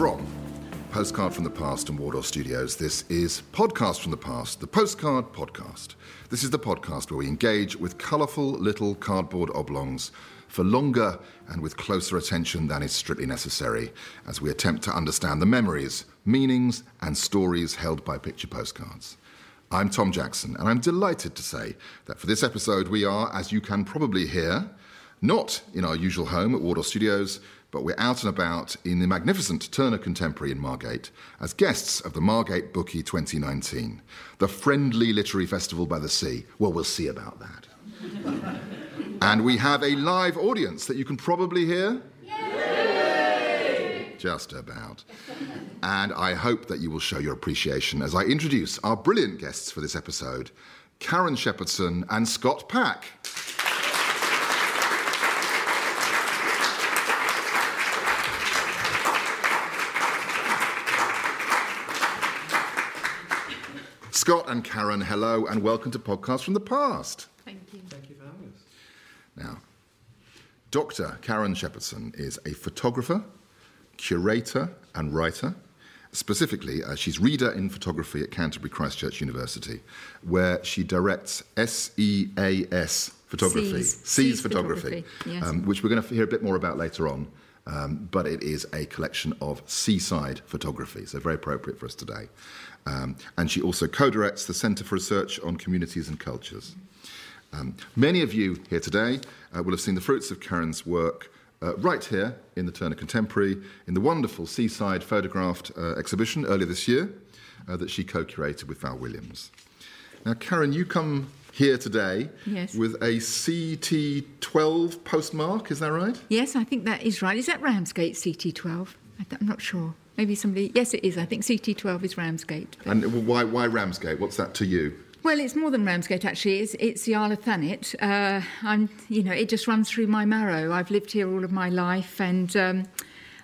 From Postcard from the Past and Wardour Studios, this is Podcast from the Past, the Postcard Podcast. This is the podcast where we engage with colourful little cardboard oblongs for longer and with closer attention than is strictly necessary as we attempt to understand the memories, meanings, and stories held by picture postcards. I'm Tom Jackson, and I'm delighted to say that for this episode we are, as you can probably hear, not in our usual home at Wardour Studios, but we're out and about in the magnificent Turner Contemporary in Margate as guests of the Margate Bookie 2019, the friendly literary festival by the sea. Well, we'll see about that. and we have a live audience that you can probably hear. Just about. And I hope that you will show your appreciation as I introduce our brilliant guests for this episode Karen Shepherdson and Scott Pack. Scott and Karen, hello and welcome to Podcast from the Past. Thank you. Thank you for having us. Now, Dr. Karen Shepherdson is a photographer, curator, and writer. Specifically, uh, she's reader in photography at Canterbury Christchurch University, where she directs SEAS photography, Seas. Seas Seas photography, photography, yes. um, which we're going to hear a bit more about later on. Um, but it is a collection of seaside photography, so very appropriate for us today. Um, and she also co directs the Centre for Research on Communities and Cultures. Um, many of you here today uh, will have seen the fruits of Karen's work uh, right here in the Turner Contemporary in the wonderful Seaside photographed uh, exhibition earlier this year uh, that she co curated with Val Williams. Now, Karen, you come here today Yes. with a CT12 postmark, is that right? Yes, I think that is right. Is that Ramsgate CT12? I th- I'm not sure. Maybe somebody. Yes, it is. I think CT12 is Ramsgate. but- And why, why Ramsgate? What's that to you? Well, it's more than Ramsgate actually. It's, it's the Isle of Thanet. Uh, I'm, you know, it just runs through my marrow. I've lived here all of my life, and um,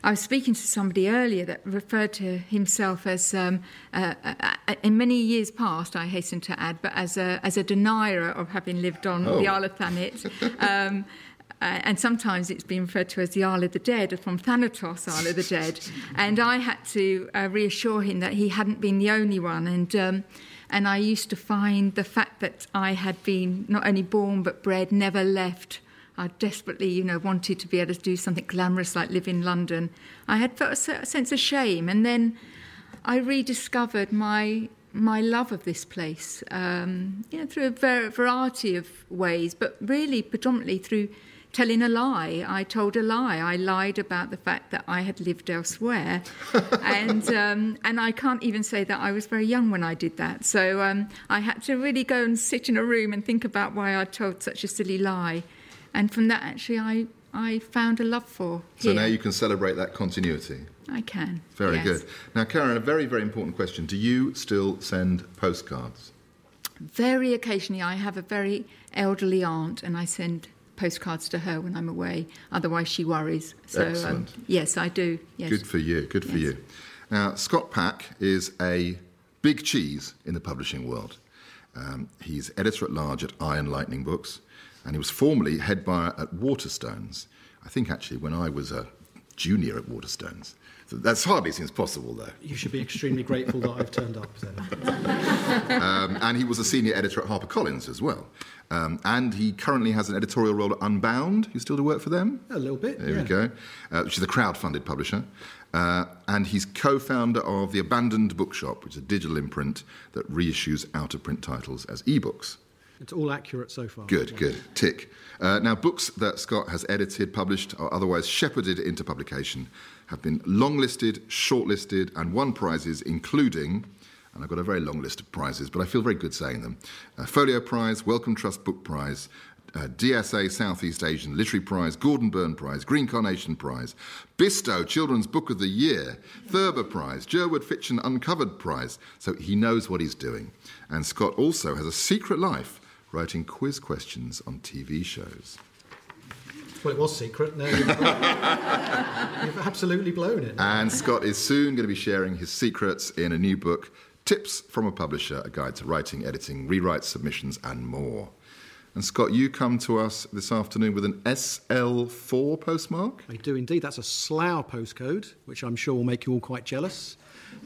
I was speaking to somebody earlier that referred to himself as, um, uh, uh, in many years past, I hasten to add, but as a as a denier of having lived on Oh. the Isle of Thanet. Um, uh, and sometimes it's been referred to as the Isle of the Dead, or from Thanatos, Isle of the Dead. And I had to uh, reassure him that he hadn't been the only one. And um, and I used to find the fact that I had been not only born but bred, never left. I desperately, you know, wanted to be able to do something glamorous like live in London. I had felt a a sense of shame, and then I rediscovered my my love of this place, um, you know, through a ver- variety of ways, but really predominantly through telling a lie. I told a lie. I lied about the fact that I had lived elsewhere, and um, and I can't even say that I was very young when I did that. So um, I had to really go and sit in a room and think about why I told such a silly lie, and from that actually I I found a love for So here. now you can celebrate that continuity. I can. Very yes. good. Now, Karen, a very, very important question. Do you still send postcards? Very occasionally, I have a very elderly aunt, and I send postcards to her when I'm away. Otherwise, she worries. So, um, yes, I do. Yes. Good for you. Good for Yes. you. Now, Scott Pack is a big cheese in the publishing world. Um, he's editor at large at Eye and Lightning Books, and he was formerly head buyer at Waterstones. I think actually when I was a junior at Waterstones. So that's hardly seems possible, though. You should be extremely grateful that I've turned up then. Um, and he was a senior editor at HarperCollins as well. Um, and he currently has an editorial role at Unbound. You still do work for them? A little bit. There yeah. we go. Uh, which is a crowd-funded publisher. Uh, and he's co-founder of the Abandoned Bookshop, which is a digital imprint that reissues out-of-print titles as ebooks. It's all accurate so far. Good, good. Tick. Uh, now, books that Scott has edited, published, or otherwise shepherded into publication have been longlisted, shortlisted, and won prizes, including, and I've got a very long list of prizes, but I feel very good saying them uh, Folio Prize, Wellcome Trust Book Prize, uh, DSA Southeast Asian Literary Prize, Gordon Burn Prize, Green Carnation Prize, Bisto Children's Book of the Year, Thurber Prize, Jerwood Fiction Uncovered Prize. So he knows what he's doing. And Scott also has a secret life writing quiz questions on TV shows. Well, it was secret. No, you've, you've absolutely blown it. And Scott is soon going to be sharing his secrets in a new book, Tips from a Publisher, a guide to writing, editing, rewrites, submissions, and more. And Scott, you come to us this afternoon with an SL4 postmark? I do indeed. That's a Slough postcode, which I'm sure will make you all quite jealous.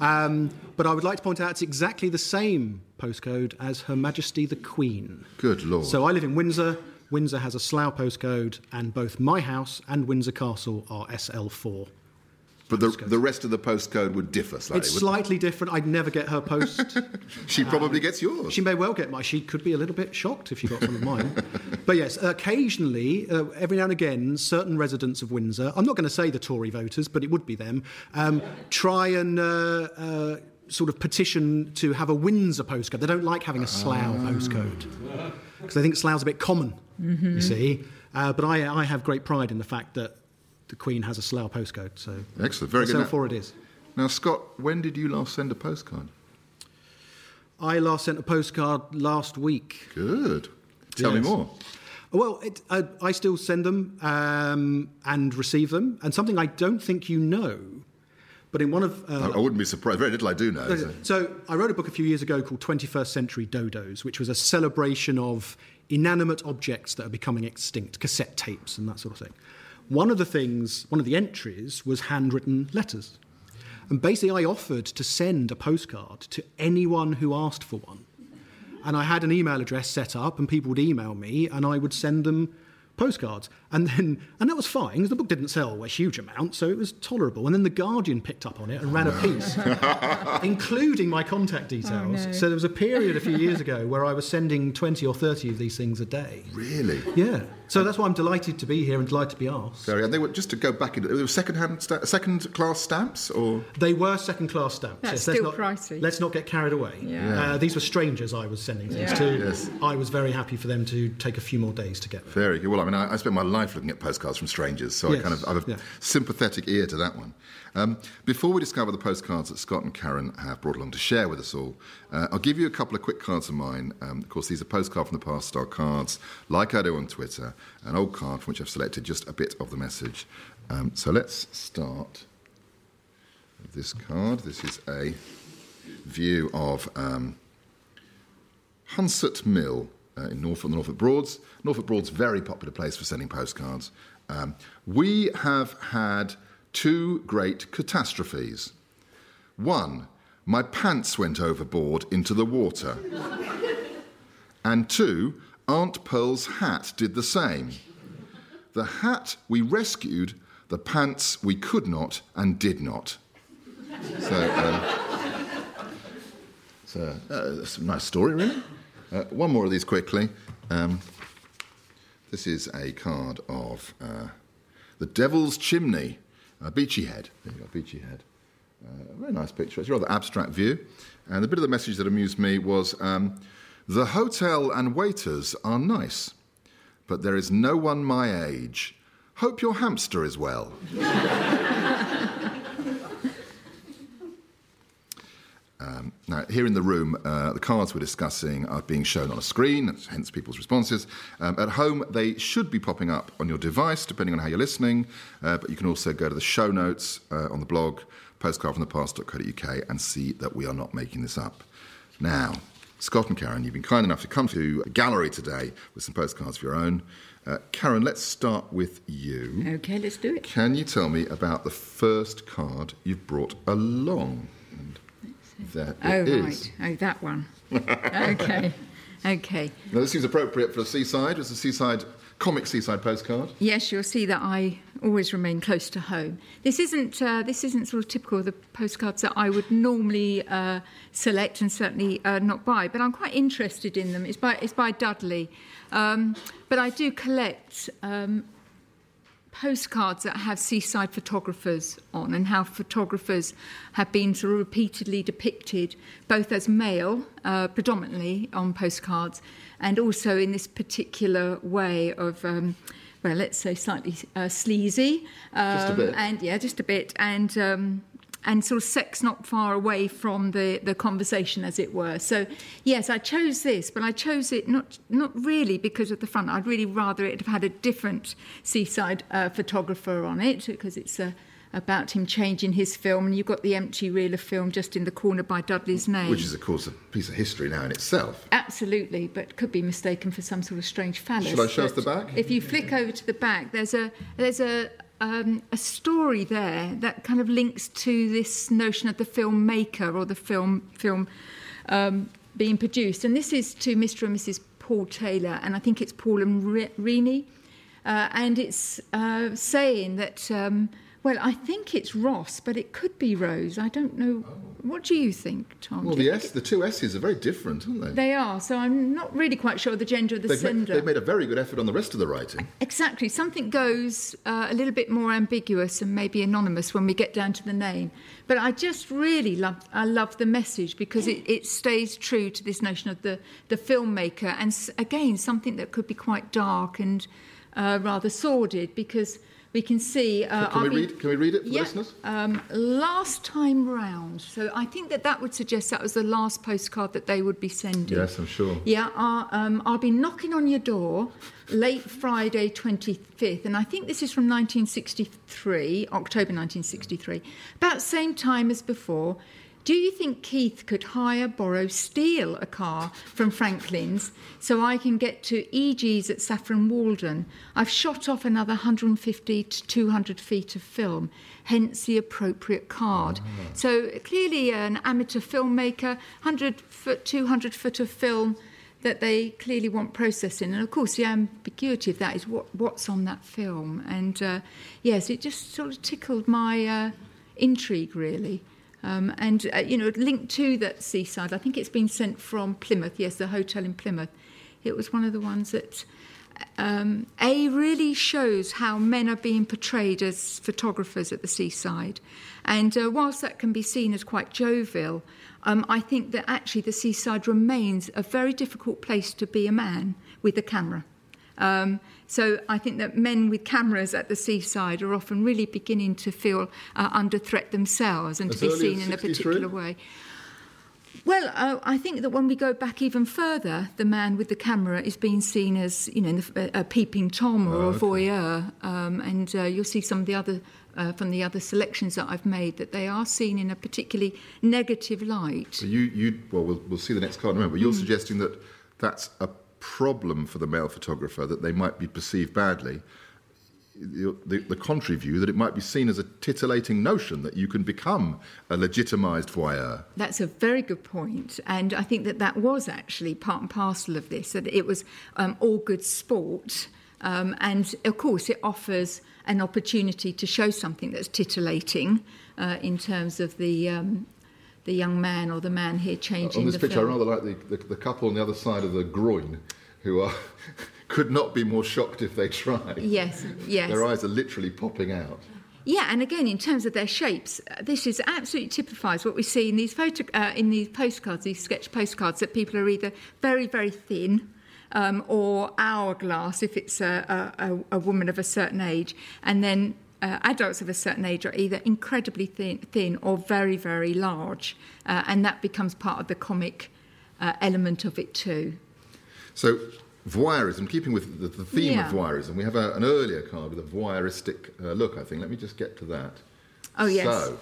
Um, but I would like to point out it's exactly the same postcode as Her Majesty the Queen. Good lord. So I live in Windsor. Windsor has a Slough postcode, and both my house and Windsor Castle are SL4. but the, the rest of the postcode would differ slightly. It's slightly different. I'd never get her post. She probably gets yours. She may well get mine. She could be a little bit shocked if she got some of mine. but yes, occasionally, uh, every now and again, certain residents of Windsor, I'm not going to say the Tory voters, but it would be them, um, try and uh, uh, sort of petition to have a Windsor postcode. They don't like having a Slough postcode because they think Slough's a bit common, you see. Uh, but I, I have great pride in the fact that the Queen has a Slough postcode. So Excellent, very good. Now- SL4 it is. Now, Scott, when did you last send a postcard? I last sent a postcard last week. Good. Tell Yes. me more. Well, it, I, I still send them um, and receive them. And something I don't think you know, but in one of. I, Uh, I wouldn't be surprised. Very little I do know. so- so I wrote a book a few years ago called 21st Century Dodos, which was a celebration of inanimate objects that are becoming extinct, cassette tapes and that sort of thing. One of the things, one of the entries was handwritten letters. And basically, I offered to send a postcard to anyone who asked for one. And I had an email address set up, and people would email me, and I would send them postcards. And then, and that was fine, 'cause the book didn't sell a huge amount, so it was tolerable. And then The Guardian picked up on it and ran a piece, including my contact details. no. So there was a period a few years ago where I was sending 20 or 30 of these things a day. Really? Yeah. So that's why I'm delighted to be here and delighted to be asked. Very. And they were just to go back into. They were second-hand, sta- second-class stamps, or They were second class stamps. That's let's still not, pricey. Let's not get carried away. Yeah. Uh, these were strangers I was sending things Yeah. to. Yes. I was very happy for them to take a few more days to get there. very good. Well, I mean, I, I spent my life looking at postcards from strangers, so I kind of I have a yeah. sympathetic ear to that one. Um, before we discover the postcards that Scott and Karen have brought along to share with us all, uh, I'll give you a couple of quick cards of mine. Um, of course, these are postcard from the past style cards, like I do on Twitter, an old card from which I've selected just a bit of the message. Um, so let's start with this card. This is a view of um, Hunsett Mill uh, in Norfolk, the Norfolk Broads. Norfolk Broads, very popular place for sending postcards. Um, we have had two great catastrophes. One, my pants went overboard into the water. and two, Aunt Pearl's hat did the same. The hat we rescued, the pants we could not and did not. So, um, uh, a nice story, really. Uh, one more of these quickly. Um, this is a card of uh, the Devil's Chimney, uh, Beachy Head. There you go, Beachy Head. Uh, very nice picture. It's a rather abstract view. And the bit of the message that amused me was um, the hotel and waiters are nice, but there is no one my age. Hope your hamster is well. now, here in the room, uh, the cards we're discussing are being shown on a screen, hence people's responses. Um, at home, they should be popping up on your device, depending on how you're listening, uh, but you can also go to the show notes uh, on the blog, postcardfromthepast.co.uk, and see that we are not making this up. Now, Scott and Karen, you've been kind enough to come to a gallery today with some postcards of your own. Uh, Karen, let's start with you. Okay, let's do it. Can you tell me about the first card you've brought along? There Oh, it is. right. Oh, that one. okay. Okay. Now, this seems appropriate for a seaside. It's a seaside, comic seaside postcard. Yes, you'll see that I always remain close to home. This isn't uh, this isn't sort of typical of the postcards that I would normally uh, select and certainly uh, not buy, but I'm quite interested in them. It's by it's by Dudley, um, but I do collect. Um, postcards that have seaside photographers on and how photographers have been sort of repeatedly depicted both as male uh, predominantly on postcards and also in this particular way of um, well let's say slightly uh, sleazy um, Just a bit. and yeah just a bit and um, and sort of sex not far away from the, the conversation, as it were. So, yes, I chose this, but I chose it not not really because of the front. I'd really rather it have had a different seaside uh, photographer on it because it's uh, about him changing his film, and you've got the empty reel of film just in the corner by Dudley's name. Which is, of course, a piece of history now in itself. Absolutely, but could be mistaken for some sort of strange phallus. Shall I show us the back? If you flick over to the back, there's a there's a um, a story there that kind of links to this notion of the filmmaker or the film film um, being produced, and this is to Mr. and Mrs. Paul Taylor, and I think it's Paul and Re- uh, and it's uh, saying that. Um, well, I think it's Ross, but it could be Rose. I don't know. What do you think, Tom? Well, Do the S, the two S's are very different, aren't they? they are, so I'm not really quite sure of the gender of the They've, sender. they've made a very good effort on the rest of the writing. Exactly. Something goes uh, a little bit more ambiguous and maybe anonymous when we get down to the name. But I just really love, I love the message because it, it stays true to this notion of the, the filmmaker. And again, something that could be quite dark and uh, rather sordid because we can see. Uh, Can we read? Can we read it for yeah, listeners? um, last time round. So I think that that would suggest that was the last postcard that they would be sending. Yes, I'm sure. Yeah, I'll, um, I'll be knocking on your door late Friday 25th, and I think this is from 1963, October 1963, about the same time as before. Do you think Keith could hire, borrow, steal a car from Franklin's so I can get to EG's at Saffron Walden? I've shot off another 150 to 200 feet of film, hence the appropriate card. So clearly, an amateur filmmaker, 100 foot, 200 foot of film that they clearly want processing. And of course, the ambiguity of that is what, what's on that film. And uh, yes, it just sort of tickled my uh, intrigue, really. Um, and, uh, you know, linked to that seaside, I think it's been sent from Plymouth, yes, the hotel in Plymouth. It was one of the ones that, um, A, really shows how men are being portrayed as photographers at the seaside. And uh, whilst that can be seen as quite jovial, um, I think that actually the seaside remains a very difficult place to be a man with a camera. Um, so I think that men with cameras at the seaside are often really beginning to feel uh, under threat themselves and As to be seen in a particular way. Well, uh, I think that when we go back even further, the man with the camera is being seen as, you know, a, a peeping tom or a voyeur, um, and uh, you'll see some of the other uh, from the other selections that I've made that they are seen in a particularly negative light. So you, you well, we'll, we'll see the next card in a moment, but you're Hmm. suggesting that that's a problem for the male photographer, that they might be perceived badly. The, the, contrary view that it might be seen as a titillating notion that you can become a legitimised voyeur. That's a very good point, and I think that that was actually part and parcel of this. That it was um, all good sport, um, and of course it offers an opportunity to show something that's titillating uh, in terms of the um, the young man or the man here changing On this the picture, I rather like the, the, the couple on the other side of the groin who are could not be more shocked if they tried. Yes, yes. Their eyes are literally popping out. Yeah, and again, in terms of their shapes, uh, this is absolutely typifies what we see in these photo, uh, in these postcards, these sketch postcards. That people are either very, very thin, um, or hourglass if it's a, a, a woman of a certain age, and then uh, adults of a certain age are either incredibly thin, thin or very, very large, uh, and that becomes part of the comic uh, element of it too. So, voyeurism, keeping with the, the theme Yeah. of voyeurism, we have a, an earlier card with a voyeuristic uh, look, I think. Let me just get to that. Oh yes, So,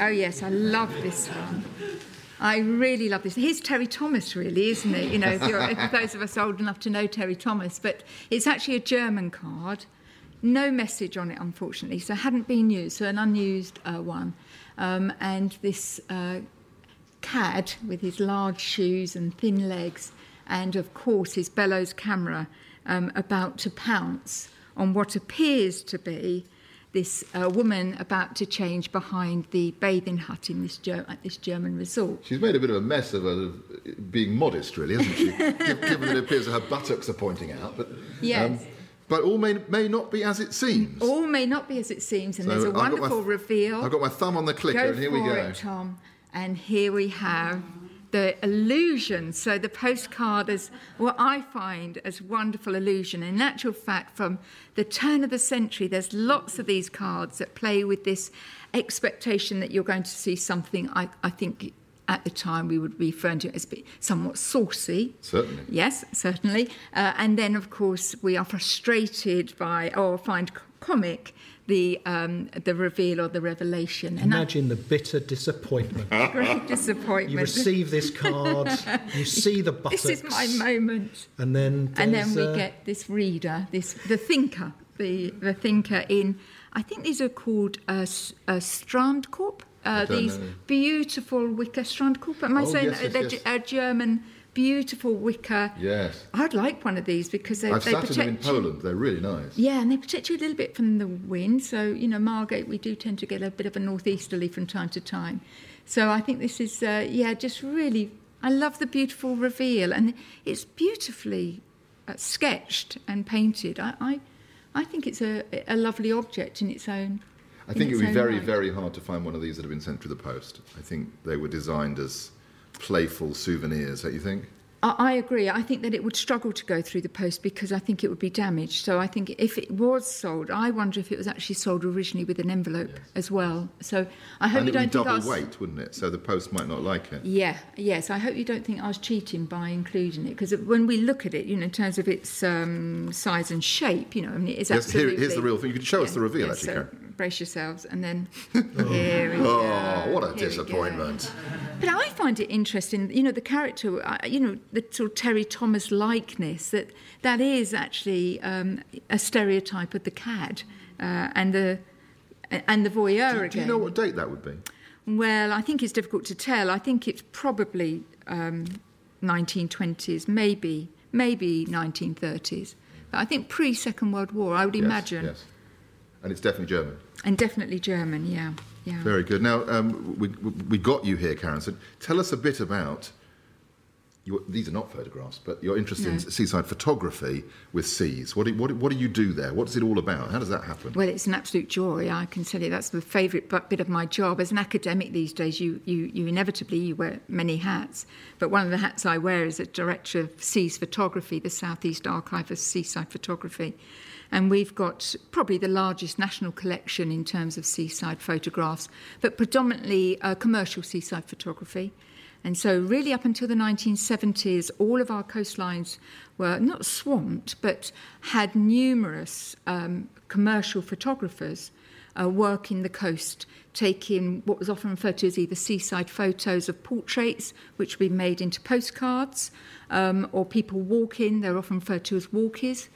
oh yes, I love this one. I really love this. Here's Terry Thomas, really, isn't it? You know, if, you're, if those of us old enough to know Terry Thomas, but it's actually a German card. No message on it, unfortunately, so it hadn't been used, so an unused uh, one. Um, and this uh, cad with his large shoes and thin legs, and of course his bellows camera um, about to pounce on what appears to be this uh, woman about to change behind the bathing hut in this Ger- at this German resort. She's made a bit of a mess of her being modest, really, hasn't she? Given that it appears that her buttocks are pointing out. But, Yes. But all may, may not be as it seems. All may not be as it seems, and So there's a I've my- wonderful reveal. I've got my thumb on the clicker, Go and here we go. it, Tom. And here we have the illusion. So the postcard is what I find as wonderful illusion. In actual fact, from the turn of the century, there's lots of these cards that play with this expectation that you're going to see something. I, I think at the time we would be referring to it as be- somewhat saucy. Certainly. Yes, certainly. Uh, and then, of course, we are frustrated by or find comic the um, the reveal or the revelation. And that- Imagine the bitter disappointment. great disappointment. You receive this card, you see the buttocks, this is my moment. and then And then we uh, get this reader, this the thinker, the the thinker in. I think these are called uh, s- uh, Strandkorb. Uh, these know. beautiful wicker Strandkorb. Am I Oh, saying yes, yes, they're yes. Ge- uh, German beautiful wicker? Yes. I'd like one of these because they, I've they sat in them in protect you. Poland. They're really nice. Yeah, and they protect you a little bit from the wind. So, you know, Margate, we do tend to get a bit of a northeasterly from time to time. So I think this is, uh, yeah, just really, I love the beautiful reveal. And it's beautifully uh, sketched and painted. I, I, I think it's a, a lovely object in its own. I think it would be very, right. very hard to find one of these that have been sent through the post. I think they were designed as playful souvenirs, don't you think? I, I agree. I think that it would struggle to go through the post because I think it would be damaged. So I think if it was sold, I wonder if it was actually sold originally with an envelope as well. So I hope and you don't be think double weight, wouldn't it? So the post might not like it. Yeah, yes. I hope you don't think I was cheating by including it because when we look at it, you know, in terms of its um, size and shape, you know, I mean, it is Yes, here- here's the real thing. You can show us the reveal, actually, so. Brace yourselves, and then here we go. Oh, what a here disappointment. But I find it interesting, you know, the character, uh, you know, the sort of Terry Thomas likeness, that that is actually um, a stereotype of the cad uh, and the and the voyeur Do, again. do you know what date that would be? Well, I think it's difficult to tell. I think it's probably um, 1920s, maybe maybe 1930s. But I think pre Second World War, I would Yes, imagine, Yes. And it's definitely German. And definitely German. Yeah, yeah. Very good. Now, um, we, we got you here, Karen. So tell us a bit about. Your, these are not photographs, but your interest in seaside photography with seas. What do, what, what do you do there? What's it all about? How does that happen? Well, it's an absolute joy. I can tell you that's the favourite bit of my job. As an academic these days, you, you, you inevitably you wear many hats. But one of the hats I wear is a director of Seas Photography, the Southeast Archive of Seaside Photography. And we've got probably the largest national collection in terms of seaside photographs, but predominantly uh, commercial seaside photography. And so, really, up until the 1970s, all of our coastlines were not swamped, but had numerous um, commercial photographers uh, working the coast, taking what was often referred to as either seaside photos of portraits, which be made into postcards, um, or people walking, they're often referred to as walkies.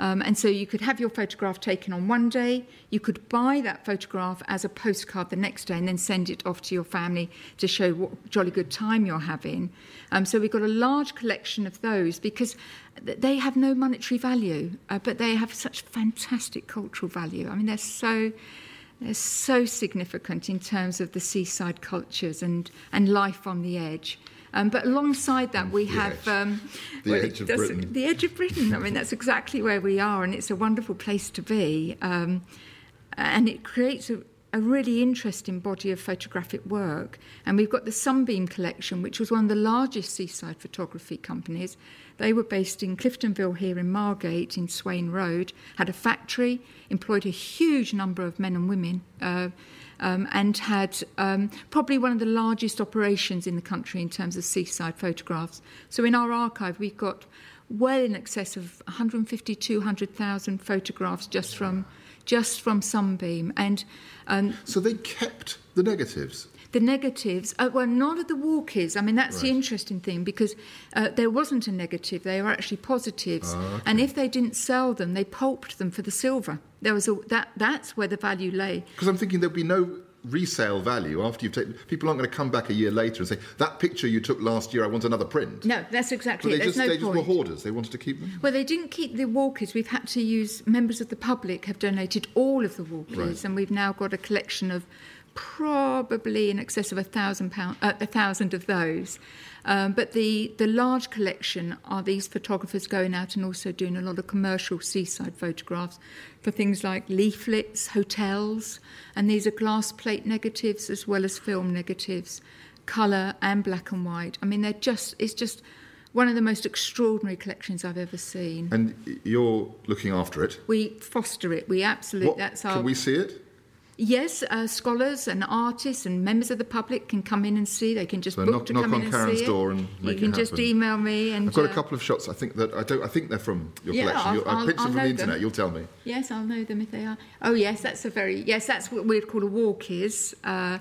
Um, and so you could have your photograph taken on one day, you could buy that photograph as a postcard the next day, and then send it off to your family to show what jolly good time you're having. Um, so we've got a large collection of those because they have no monetary value, uh, but they have such fantastic cultural value. I mean, they're so. They're so significant in terms of the seaside cultures and, and life on the edge. Um, but alongside that, we The have edge. um, The it edge of Britain. The edge of Britain. I mean, that's exactly where we are, and it's a wonderful place to be. Um, and it creates a, a really interesting body of photographic work. And we've got the Sunbeam Collection, which was one of the largest seaside photography companies. They were based in Cliftonville here in Margate, in Swain Road, had a factory, employed a huge number of men and women. Uh, um, and had um, probably one of the largest operations in the country in terms of seaside photographs. So in our archive, we've got well in excess of 150, 200,000 photographs just from just from Sunbeam, and um, So they kept the negatives. The negatives, uh, well, none of the walkies. I mean, that's the interesting thing because uh, there wasn't a negative; they were actually positives. Ah, And if they didn't sell them, they pulped them for the silver. There was a, that. That's where the value lay. Because I'm thinking there'll be no resale value after you've taken. People aren't going to come back a year later and say that picture you took last year. I want another print. No, that's But exactly they it. There's just no they just were hoarders. They wanted to keep them. Well, they didn't keep the walkers. We've had to use members of the public have donated all of the walkers, Right. and we've now got a collection of probably in excess of a thousand pound, uh, a thousand of those. Um, but the the large collection are these photographers going out and also doing a lot of commercial seaside photographs for things like leaflets, hotels, and these are glass plate negatives as well as film negatives, colour and black and white. I mean, they're just it's just one of the most extraordinary collections I've ever seen. And you're looking after it. We foster it. We absolutely. What, that's our. can we see it? Yes, uh, scholars and artists and members of the public can come in and see. They can just So book knock- to knock come on in and Karen's see door it. and you it can just happen. email me and. I've got a uh, couple of shots. I think that I don't. I think they're from your Yeah, collection. I'll- You- I I'll- picked I'll them from the internet. them. You'll tell me. Yes, I'll know them if they are. Oh, yes, that's a very yes. That's what we'd call a walk is. Uh,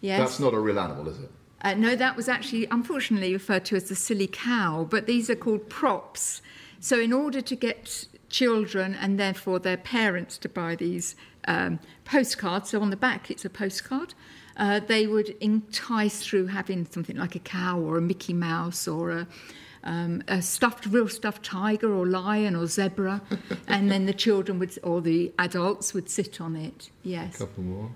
yes. That's not a real animal, is it? Uh, no, that was actually unfortunately referred to as the silly cow, but these are called props. So, in order to get children and therefore their parents to buy these um, postcards, so on the back it's a postcard, uh, they would entice through having something like a cow or a Mickey Mouse or a um, a stuffed, real stuffed tiger or lion or zebra, and then the children would, or the adults would sit on it. Yes. couple more.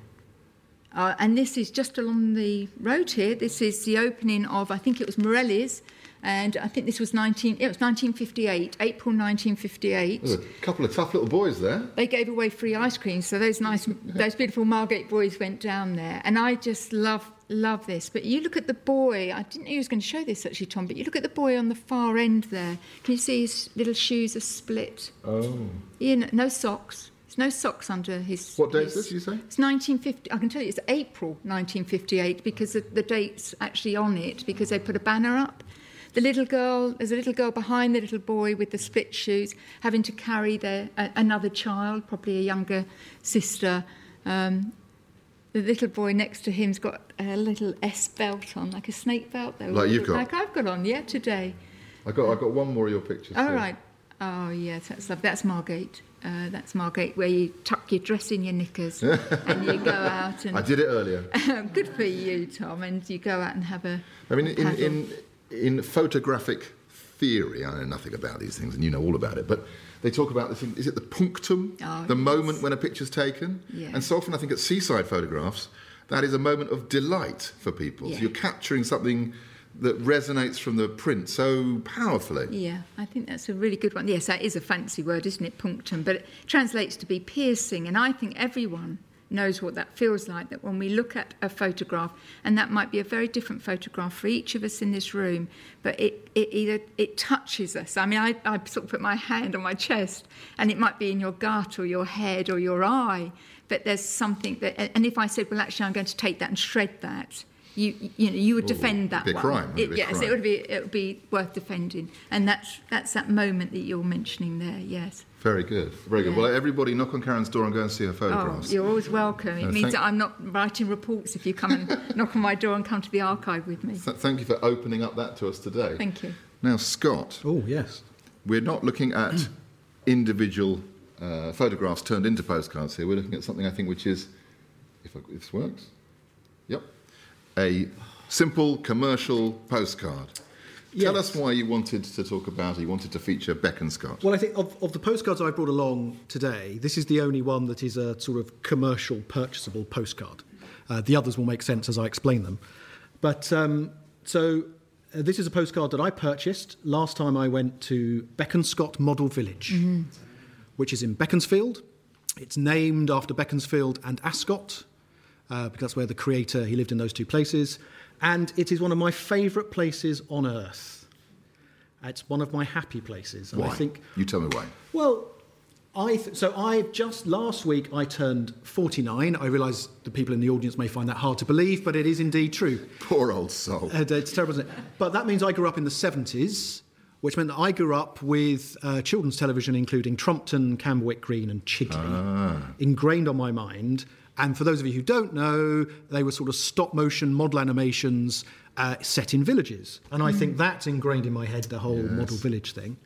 Uh, and this is just along the road here. This is the opening of, I think it was Morelli's, and I think this was 19, it was 1958, April 1958. There's a couple of tough little boys there. They gave away free ice cream, so those nice, those beautiful Margate boys went down there, and I just love love this. But you look at the boy. I didn't know he was going to show this actually, Tom. But you look at the boy on the far end there. Can you see his little shoes are split? Oh. You know, no socks. There's no socks under his. What date is this, you say? It's 1950. I can tell you it's April 1958 because the, the date's actually on it because they put a banner up. The little girl, there's a little girl behind the little boy with the split shoes, having to carry their a, another child, probably a younger sister. Um, the little boy next to him's got a little S belt on, like a snake belt. Though, Like you've got? Like I've got on, yeah, today. I got. I got one more of your pictures. All too. right. Oh, yes, that's lovely. That's Margate. Uh, that's Margate, where you tuck your dress in your knickers and you go out and I did it earlier. good for you, Tom. And you go out and have a. I mean, in, in, in photographic theory, I know nothing about these things, and you know all about it, but they talk about the thing, is it the punctum? Oh, the yes. moment when a picture's taken? Yeah. And so often I think at seaside photographs, that is a moment of delight for people. Yeah. So you're capturing something that resonates from the print so powerfully. Yeah, I think that's a really good one. Yes, that is a fancy word, isn't it, punctum? But it translates to be piercing. And I think everyone knows what that feels like that when we look at a photograph, and that might be a very different photograph for each of us in this room, but it, it either it touches us. I mean, I, I sort of put my hand on my chest, and it might be in your gut or your head or your eye, but there's something that, and if I said, well, actually, I'm going to take that and shred that. You, you know, you would defend that be a one. crime, wouldn't it It- be a yes, crime? it would be it would be worth defending, and that's that's that moment that you're mentioning there. Yes. Very good. Very good. Yeah. Well, everybody knock on Karen's door and go and see her Oh, photographs. you're always welcome. It Uh, means thank- that I'm not writing reports if you come and knock on my door and come to the archive with me. Th- thank you for opening up that to us today. Thank you. Now, Scott, Oh, yes. we're not looking at individual uh, photographs turned into postcards here. We're looking at something I think which is, if, I, if this works, yep, a simple commercial postcard. Tell us why you wanted to talk about it. You wanted to feature Beck Scott. Well, I think of, of the postcards I brought along today, this is the only one that is a sort of commercial, purchasable postcard. Uh, the others will make sense as I explain them. But um, so uh, this is a postcard that I purchased last time I went to Bekonscot Model Village, which is in Beaconsfield. It's named after Beaconsfield and Ascot, uh, because that's where the creator he lived in those two places, and it is one of my favourite places on earth. It's one of my happy places, and why? I think You tell me why. well, I th- so I just last week I turned 49. I realise the people in the audience may find that hard to believe, but it is indeed true. Poor old soul. Uh, it's terrible, isn't it? But that means I grew up in the 70s which meant that I grew up with uh, children's television, including Trumpton, Camberwick Green, and Chigley, ingrained on my mind. And for those of you who don't know, they were sort of stop motion model animations uh, set in villages. And I think that's ingrained in my head, the whole model village thing.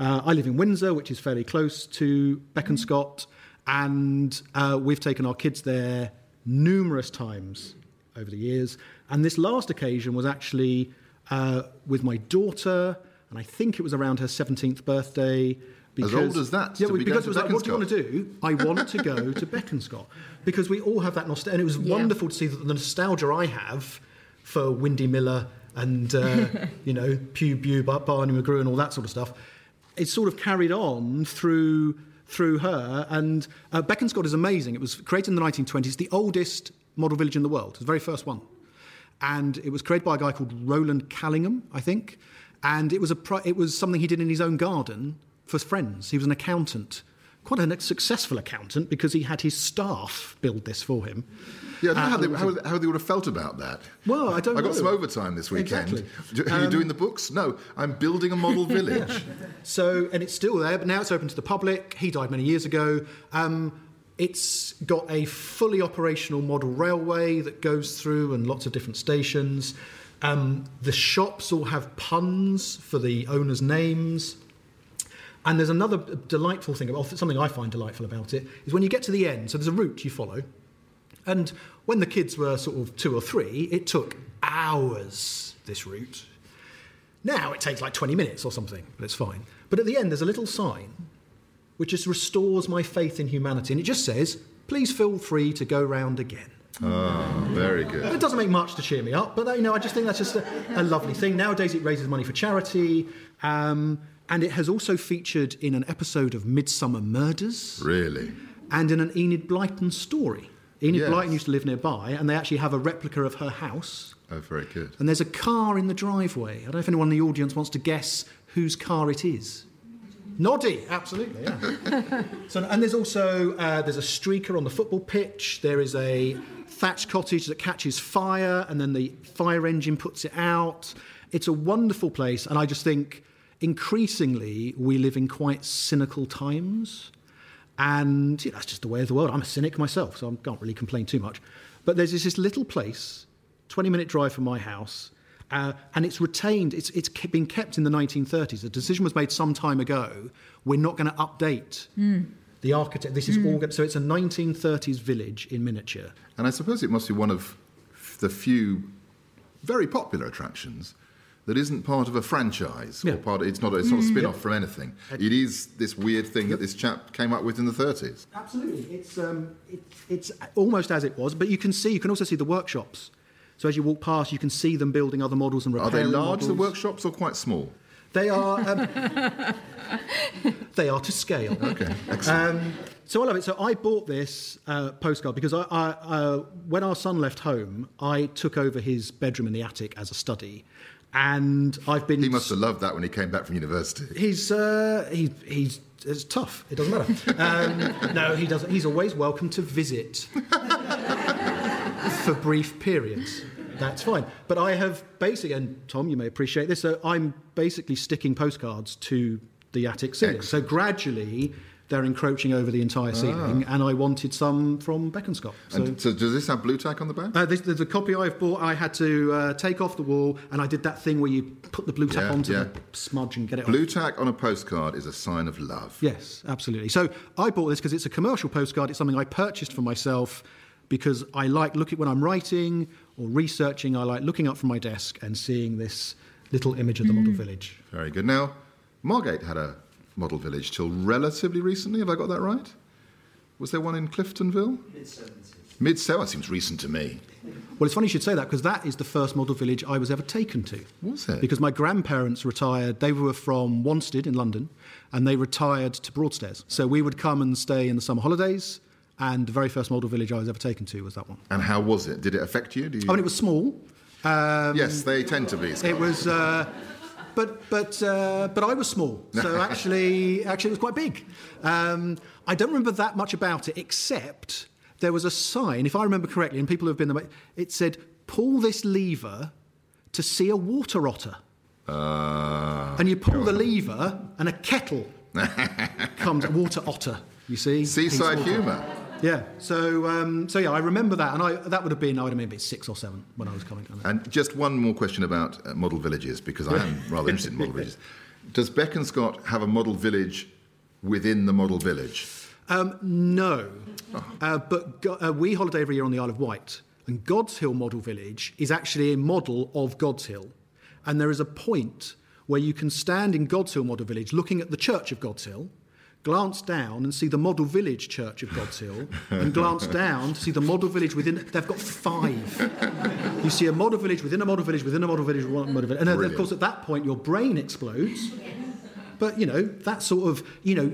Uh, I live in Windsor, which is fairly close to Bekonscot, and uh, we've taken our kids there numerous times over the years. And this last occasion was actually uh, with my daughter, and I think it was around her 17th birthday. As old as that, Yeah, to we- because it was like, what do you want to do? I want to go to Bekonscot because we all have that nostalgia, and it was wonderful to see that the nostalgia I have for Windy Miller and uh, you know Pugh Pugh, Bar- Barney McGrew, and all that sort of stuff. It's sort of carried on through through her, and uh, Bekonscot is amazing. It was created in the 1920s, the oldest model village in the world, the very first one and it was created by a guy called Roland Callingham, I think. And it was a pri- it was something he did in his own garden for friends. He was an accountant, quite a successful accountant because he had his staff build this for him. Yeah, I don't know how, Uh, they, how, how they would have felt about that. Well, I don't I got know. some overtime this weekend. Exactly. Are you Um, doing the books? No, I'm building a model village. So, and it's still there, but now it's open to the public. He died many years ago. Um, it's got a fully operational model railway that goes through and lots of different stations. Um, the shops all have puns for the owners' names. And there's another delightful thing, about something I find delightful about it, is when you get to the end, so there's a route you follow. And when the kids were sort of two or three, it took hours, this route. Now it takes like 20 minutes or something, but it's fine. But at the end, there's a little sign which just restores my faith in humanity. And it just says, please feel free to go round again. Oh, very good. It doesn't make much to cheer me up, but you know, I just think that's just a, a lovely thing. Nowadays, it raises money for charity, um, and it has also featured in an episode of Midsomer Murders Really? and in an Enid Blyton story. Enid Yes. Blyton used to live nearby, and they actually have a replica of her house. Oh, very good. And there's a car in the driveway. I don't know if anyone in the audience wants to guess whose car it is. Noddy, absolutely, yeah. so, and there's also uh, there's a streaker on the football pitch. There is a thatched cottage that catches fire, and then the fire engine puts it out. It's a wonderful place, and I just think increasingly we live in quite cynical times. And you know, that's just the way of the world. I'm a cynic myself, so I can't really complain too much. But there's this, this little place, 20 minute drive from my house, uh, and it's retained, it's, it's ke- been kept in the 1930s. The decision was made some time ago. We're not going to update the architect. This is all, go- so it's a 1930s village in miniature. And I suppose it must be one of the few very popular attractions that isn't part of a franchise Yeah. or part. Of, It's not. A, it's not a spin-off from anything. It is this weird thing that this chap came up with in the 30s. Absolutely, it's um, it, it's almost as it was, but you can see, you can also see the workshops. So as you walk past, you can see them building other models and Are they large, the workshops, or quite small? They are. Um, they are to scale. Okay, excellent. Um, so I love it. So I bought this uh, postcard because I, I, uh, when our son left home, I took over his bedroom in the attic as a study, and I've been. he must have loved that when he came back from university. He's uh, he, he's it's tough. It doesn't matter. Um, no, he doesn't. He's always welcome to visit for brief periods. That's fine. But I have basically, and Tom, you may appreciate this. So I'm basically sticking postcards to the attic ceiling. So gradually. They're encroaching over the entire ceiling, and I wanted some from Bekonscot. So, and so does this have blue tack on the back? uh, this, there's a copy I've bought. I had to uh, take off the wall, and I did that thing where you put the blue tack Yeah, onto yeah. the smudge and get it off. blue tack on a postcard is a sign of love. Yes, absolutely. So I bought this because it's a commercial postcard. It's something I purchased for myself because I like looking when I'm writing or researching. I like looking up from my desk and seeing this little image of the model mm. village. Very good. Now, Margate had a model village till relatively recently. Have I got that right? Was there one in Cliftonville? Mid 70s. Mid 70s seems recent to me. Well, it's funny you should say that because that is the first model village I was ever taken to. Was it? Because my grandparents retired. They were from Wanstead in London, and they retired to Broadstairs. So we would come and stay in the summer holidays. And the very first model village I was ever taken to was that one. And how was it? Did it affect you? Do you... I mean, it was small. Um, yes, they tend to be. It was, uh, but but uh, but I was small, so actually actually it was quite big. Um, I don't remember that much about it, except there was a sign, if I remember correctly, and people who have been there, it said, "Pull this lever to see a water otter." Uh, and you pull the lever, and a kettle comes. Water otter, you see. seaside humour. Yeah. So, um, so yeah, I remember that, and I that would have been I would have been maybe six or seven when I was coming. And just one more question about uh, model villages, because I am rather interested in model villages. Does Bekonscot have a model village within the model village? Um, no, uh, but go, uh, we holiday every year on the Isle of Wight, and Godshill Model Village is actually a model of Godshill, and there is a point where you can stand in Godshill Model Village, looking at the Church of Godshill. Glance down and see the model village church of Godshill, and glance down to see the model village within. They've got five. You see a model village within a model village within a model village, one model village, and then, of course at that point your brain explodes. But you know that sort of you know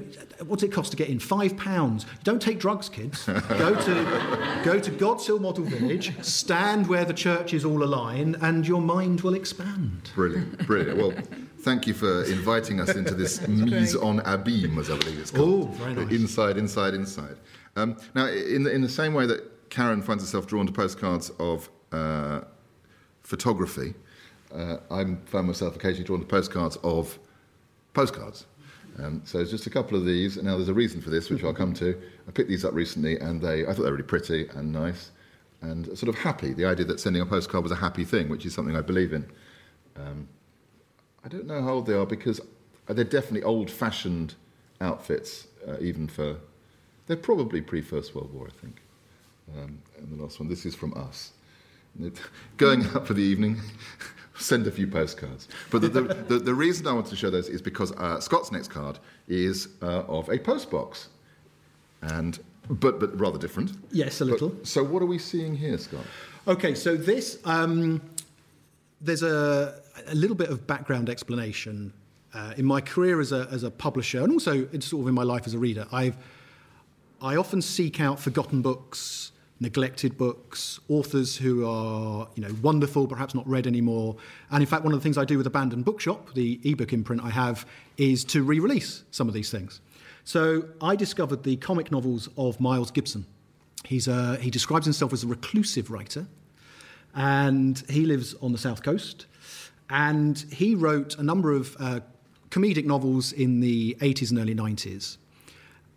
what's it cost to get in? Five pounds. Don't take drugs, kids. Go to go to Godshill Model Village. Stand where the churches all align, and your mind will expand. Brilliant, brilliant. Well, thank you for inviting us into this mise en abîme, as I believe it's called. Oh, very nice. Inside, inside, inside. Um, now, in the, in the same way that Karen finds herself drawn to postcards of uh, photography, uh, I find myself occasionally drawn to postcards of postcards. Um, so there's just a couple of these. Now there's a reason for this, which I'll come to. I picked these up recently, and they I thought they were really pretty and nice, and sort of happy. The idea that sending a postcard was a happy thing, which is something I believe in. Um, I don't know how old they are because they're definitely old-fashioned outfits, uh, even for. They're probably pre-First World War, I think. Um, and the last one, this is from us. Going out for the evening, send a few postcards. But the, the, the, the reason I want to show those is because uh, Scott's next card is uh, of a postbox, and but but rather different. Yes, a But- little. so what are we seeing here, Scott? Okay, so this um, there's a, a little bit of background explanation. Uh, in my career as a, as a publisher, and also in sort of in my life as a reader, I've I often seek out forgotten books, neglected books, authors who are you know wonderful, perhaps not read anymore. And in fact, one of the things I do with Abandoned Bookshop, the ebook imprint I have, is to re-release some of these things. So I discovered the comic novels of Miles Gibson. He's a, he describes himself as a reclusive writer, and he lives on the south coast. And he wrote a number of uh, comedic novels in the 80s and early 90s.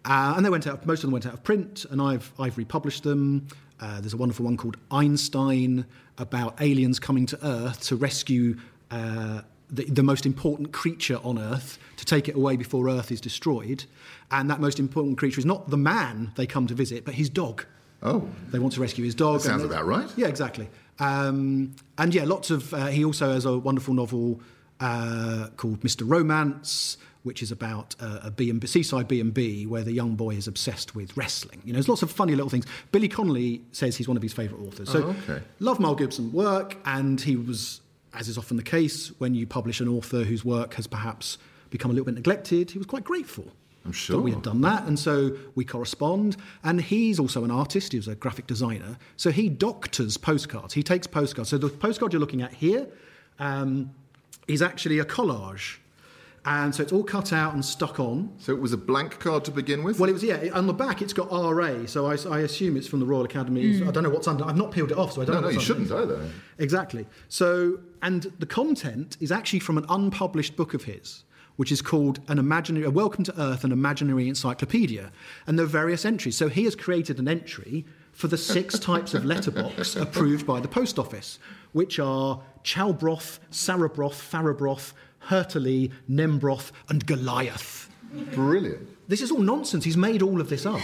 Uh, and they went out, most of them went out of print, and I've, I've republished them. Uh, there's a wonderful one called Einstein about aliens coming to Earth to rescue uh, the, the most important creature on Earth, to take it away before Earth is destroyed. And that most important creature is not the man they come to visit, but his dog. Oh, They want to rescue his dog. That sounds about right. Yeah, exactly. Um, and yeah, lots of. Uh, he also has a wonderful novel uh, called Mr. Romance, which is about uh, a B and B, seaside B and B, where the young boy is obsessed with wrestling. You know, there's lots of funny little things. Billy Connolly says he's one of his favourite authors. So, Oh, okay. love Miles Gibson work, and he was, as is often the case, when you publish an author whose work has perhaps become a little bit neglected, he was quite grateful. I'm sure That we had done that, and so we correspond. And he's also an artist; he was a graphic designer, so he doctors postcards. He takes postcards. So the postcard you're looking at here um, is actually a collage, and so it's all cut out and stuck on. so it was a blank card to begin with. Well, it was yeah. On the back, it's got RA, so I, I assume it's from the Royal Academy. Mm. I don't know what's under. I've not peeled it off, so I don't no, know. no, you shouldn't either. Exactly. So, and the content is actually from an unpublished book of his, which is called an imaginary, a Welcome to Earth, an imaginary encyclopedia, and there are various entries. So he has created an entry for the six types of letterbox approved by the post office, which are chow broth, sarah broth, farah broth, hurtley, nembroth, and Goliath. Brilliant. This is all nonsense. He's made all of this up.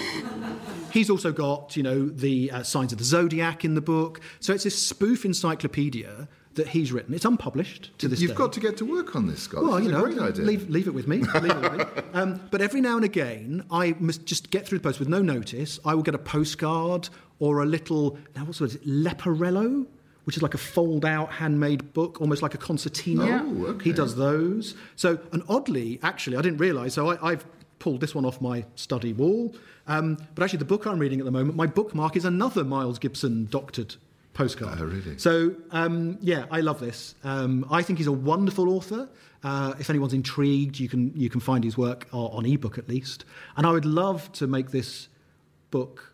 He's also got, you know, the uh, signs of the zodiac in the book. So it's this spoof encyclopedia that he's written. It's unpublished to this day. You've day. got to get to work on this, Scott. Well, this you know, a great idea. leave, leave it with me. Leave it with me. Um, but every now and again, I must just get through the post with no notice. I will get a postcard or a little, now what's it, Leporello, which is like a fold-out handmade book, almost like a concertina. Oh, okay. He does those. So, and oddly, actually, I didn't realise. So I, I've pulled this one off my study wall. Um, but actually, the book I'm reading at the moment, my bookmark is another Miles Gibson doctored postcard. Oh, really? So, um, yeah, I love this. Um, I think he's a wonderful author. Uh, if anyone's intrigued, you can you can find his work o- on ebook at least. And I would love to make this book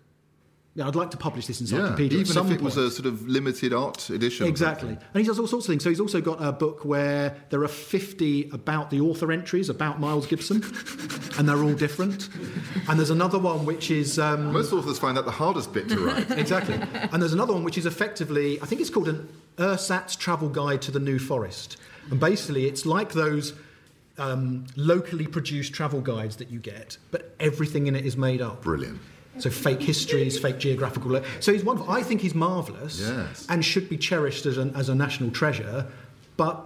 yeah, I'd like to publish this Yeah, encyclopedia. even at some if it was point. a sort of limited art edition. Exactly. And he does all sorts of things. So he's also got a book where there are 50 about the author entries about Miles Gibson, and they're all different. And there's another one which is. Um, Most authors find that the hardest bit to write. exactly. And there's another one which is effectively, I think it's called an ersatz travel guide to the New Forest. And basically, it's like those um, locally produced travel guides that you get, but everything in it is made up. Brilliant. So fake histories, fake geographical. So he's wonderful. I think he's marvellous Yes. and should be cherished as, an, as a national treasure. But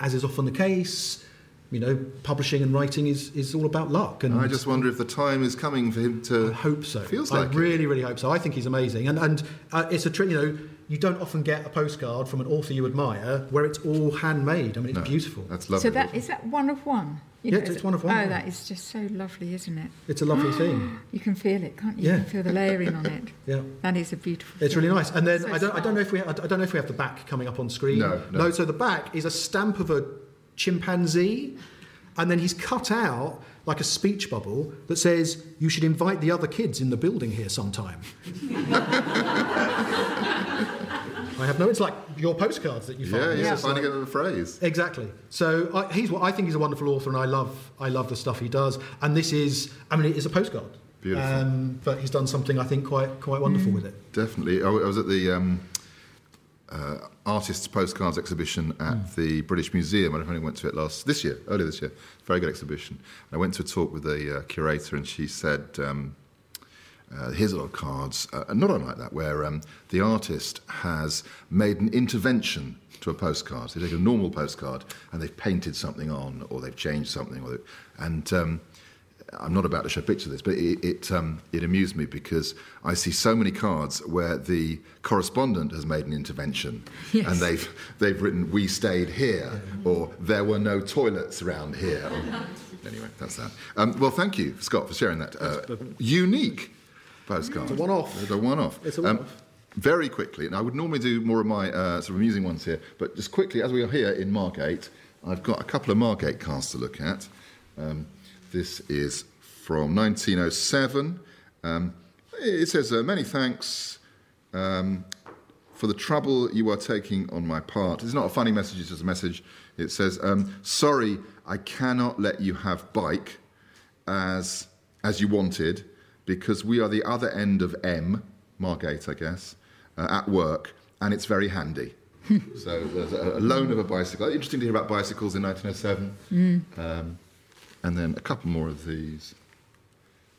as is often the case, you know, publishing and writing is, is all about luck. And I just wonder if the time is coming for him to. I hope so. Feels I like it. really, really hope so. I think he's amazing, and and uh, it's a trick. You know, you don't often get a postcard from an author you admire where it's all handmade. I mean, it's No, beautiful. That's lovely. So that is that one of one. You Yeah, is it's it- one of one, Oh, yeah. that is just so lovely, isn't it? It's a lovely thing. You can feel it, can't you? Yeah. You can feel the layering on it. Yeah. That is a beautiful. It's really nice. And then So I don't, I don't know if we I don't know if we have the back coming up on screen. No, no. So the back is a stamp of a chimpanzee, and then he's cut out like a speech bubble that says you should invite the other kids in the building here sometime. I have no. It's like your postcards that you find. yeah, It's yeah, finding like- a phrase. Exactly. So I, he's I think he's a wonderful author, and I love I love the stuff he does. And this is I mean it is a postcard. Beautiful. Um, but he's done something I think quite quite wonderful with it. Definitely. I I was at the um, uh, artists' postcards exhibition at Hmm. the British Museum. I only went to it last this year, earlier this year. Very good exhibition. I went to a talk with the uh, curator, and she said. Um, uh, here's a lot of cards, uh, not unlike that, where um, the artist has made an intervention to a postcard. So they take a normal postcard and they've painted something on, or they've changed something, or and um, I'm not about to show pictures of this, but it it, um, it amused me because I see so many cards where the correspondent has made an intervention, Yes. and they've they've written "We stayed here" or "There were no toilets around here." anyway, that's that. Um, well, thank you, Scott, for sharing that uh, unique postcard. It's a one-off. It's a one-off. It's a one-off. very quickly, and I would normally do more of my uh, sort of amusing ones here, but just quickly, as we are here in Margate, I've got a couple of Margate casts to look at. Um, this is from 1907. Um, it says, uh, Many thanks um, for the trouble you are taking on my part. It's not a funny message, it's just a message. It says, um, Sorry, I cannot let you have bike as, as you wanted because we are the other end of M, Margate, I guess, uh, at work, and it's very handy. so there's a, a loan of a bicycle. Interesting to hear about bicycles in 1907. Um, and then a couple more of these.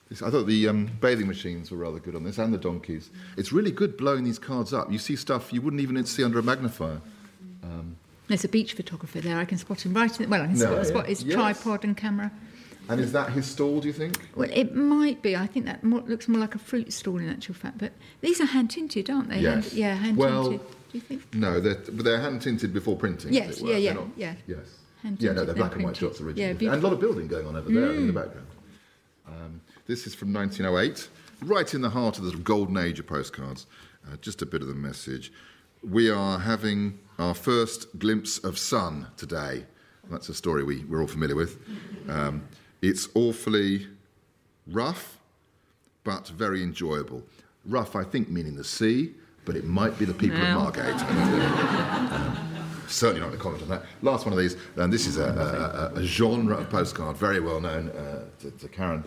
This, I thought the um, bathing machines were rather good on this, and the donkeys. It's really good blowing these cards up. You see stuff you wouldn't even see under a magnifier. There's a beach photographer there. I can spot him right in. The, well, I can No, spot, yeah. spot his Yes. tripod and camera. And is that his stall, do you think? Well, it might be. I think that more, looks more like a fruit stall in actual fact. But these are hand tinted, aren't they? Yes. Hand, yeah, hand Well, tinted. Do you think? No, they're, they're hand tinted before printing. as Yes, it were. yeah, yeah, not- yeah. Yes. Hand yeah, no, they're black and white shots originally. Yeah, and a. Mm. lot of building going on over there in the background. Um, this is from 1908, right in the heart of the golden age of postcards. Uh, just a bit of the message. We are having our first glimpse of sun today. That's a story we, we're all familiar with. Um, it's awfully rough, but very enjoyable. Rough, I think, meaning the sea, but it might be the people Well. of Margate. Um, certainly not going to comment on that. Last one of these, and this is a, a, a- a genre of postcard, very well known uh, to, to Karen.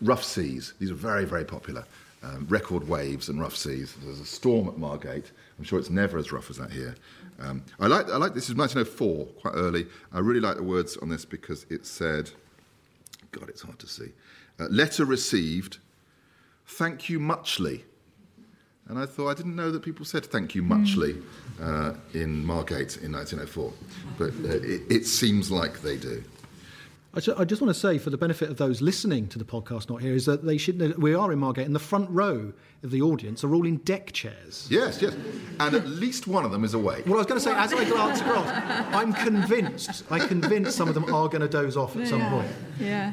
Rough Seas. These are very, very popular. Um, record waves and rough seas. There's a storm at Margate. I'm sure it's never as rough as that here. Um, I like. I like. This is 1904, quite early. I really like the words on this because it said, God, it's hard to see. Uh, letter received. Thank you muchly. And I thought, I didn't know that people said thank you muchly uh, in Margate in 1904. But uh, it, it seems like they do. I ju- I just want to say, for the benefit of those listening to the podcast not here, is that they should we are in Margate, and the front row of the audience are all in deck chairs. Yes, yes. And at least one of them is awake. Well, I was going to say, as I glance across, I'm convinced, I convinced some of them are going to doze off at some point. Yeah.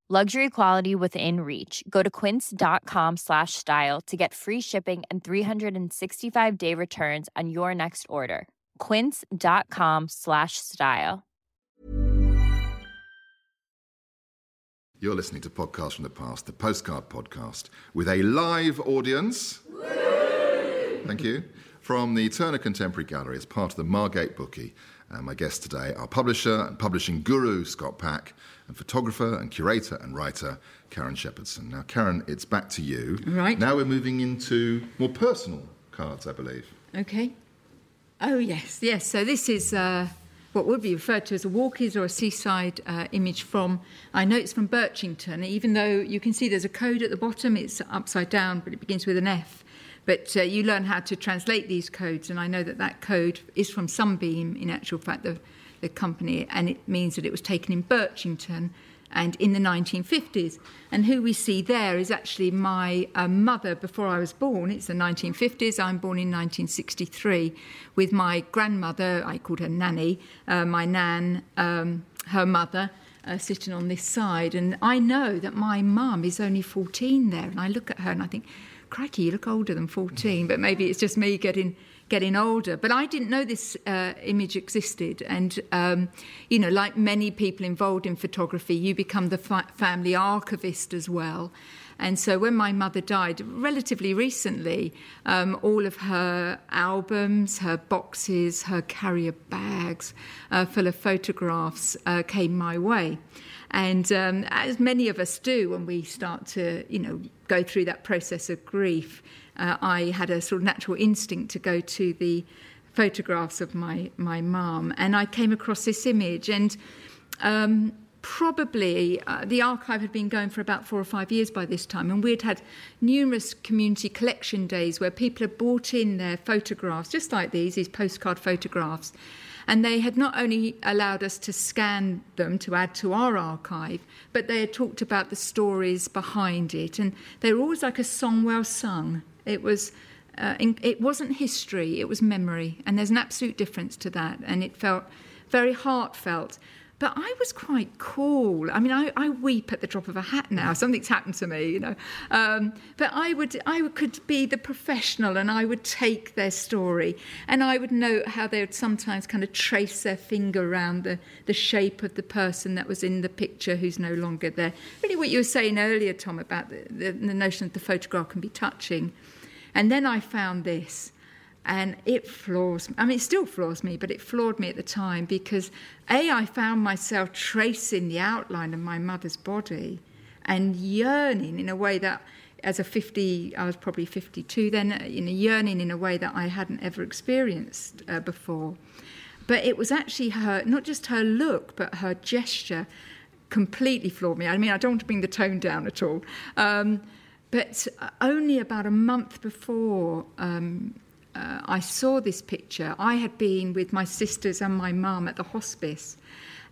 Luxury quality within reach. Go to quince.com slash style to get free shipping and 365 day returns on your next order. Quince.com slash style. You're listening to Podcast from the Past, the Postcard Podcast, with a live audience. Thank you. From the Turner Contemporary Gallery as part of the Margate Bookie. And my guests today are publisher and publishing guru Scott Pack and photographer and curator and writer Karen Shepherdson. Now, Karen, it's back to you. Right. Now we're moving into more personal cards, I believe. Okay. Oh, yes, yes. So this is uh, what would be referred to as a walkies or a seaside uh, image from, I know it's from Birchington, even though you can see there's a code at the bottom, it's upside down, but it begins with an F. But uh, you learn how to translate these codes, and I know that that code is from Sunbeam, in actual fact, the, the company, and it means that it was taken in Birchington and in the 1950s. And who we see there is actually my uh, mother before I was born. It's the 1950s. I'm born in 1963 with my grandmother, I called her Nanny, uh, my nan, um, her mother. Uh, sitting on this side, and I know that my mum is only 14 there, and I look at her and I think, crikey, you look older than 14, but maybe it's just me getting getting older. But I didn't know this uh, image existed. And, um, you know, like many people involved in photography, you become the fa- family archivist as well. And so when my mother died relatively recently, um, all of her albums, her boxes, her carrier bags uh, full of photographs uh, came my way. And um, as many of us do when we start to, you know, go through that process of grief, uh, I had a sort of natural instinct to go to the photographs of my my mum, and I came across this image, and um, probably uh, the archive had been going for about four or five years by this time, and we'd had numerous community collection days where people had brought in their photographs, just like these, these postcard photographs. And they had not only allowed us to scan them to add to our archive, but they had talked about the stories behind it. And they were always like a song well sung. It was. Uh, it wasn't history, it was memory, and there's an absolute difference to that, and it felt very heartfelt. But I was quite cool. I mean, I, I weep at the drop of a hat now. Something's happened to me, you know. Um, but I would, I could be the professional, and I would take their story, and I would note how they would sometimes kind of trace their finger around the, the shape of the person that was in the picture who's no longer there. Really, what you were saying earlier, Tom, about the, the, the notion that the photograph can be touching. And then I found this and it floors. I mean, it still floors me, but it floored me at the time because A, I found myself tracing the outline of my mother's body and yearning in a way that, as a 50, I was probably 52 then, you know, yearning in a way that I hadn't ever experienced uh, before. But it was actually her, not just her look, but her gesture completely floored me. I mean, I don't want to bring the tone down at all. Um, but only about a month before um, uh, I saw this picture, I had been with my sisters and my mum at the hospice.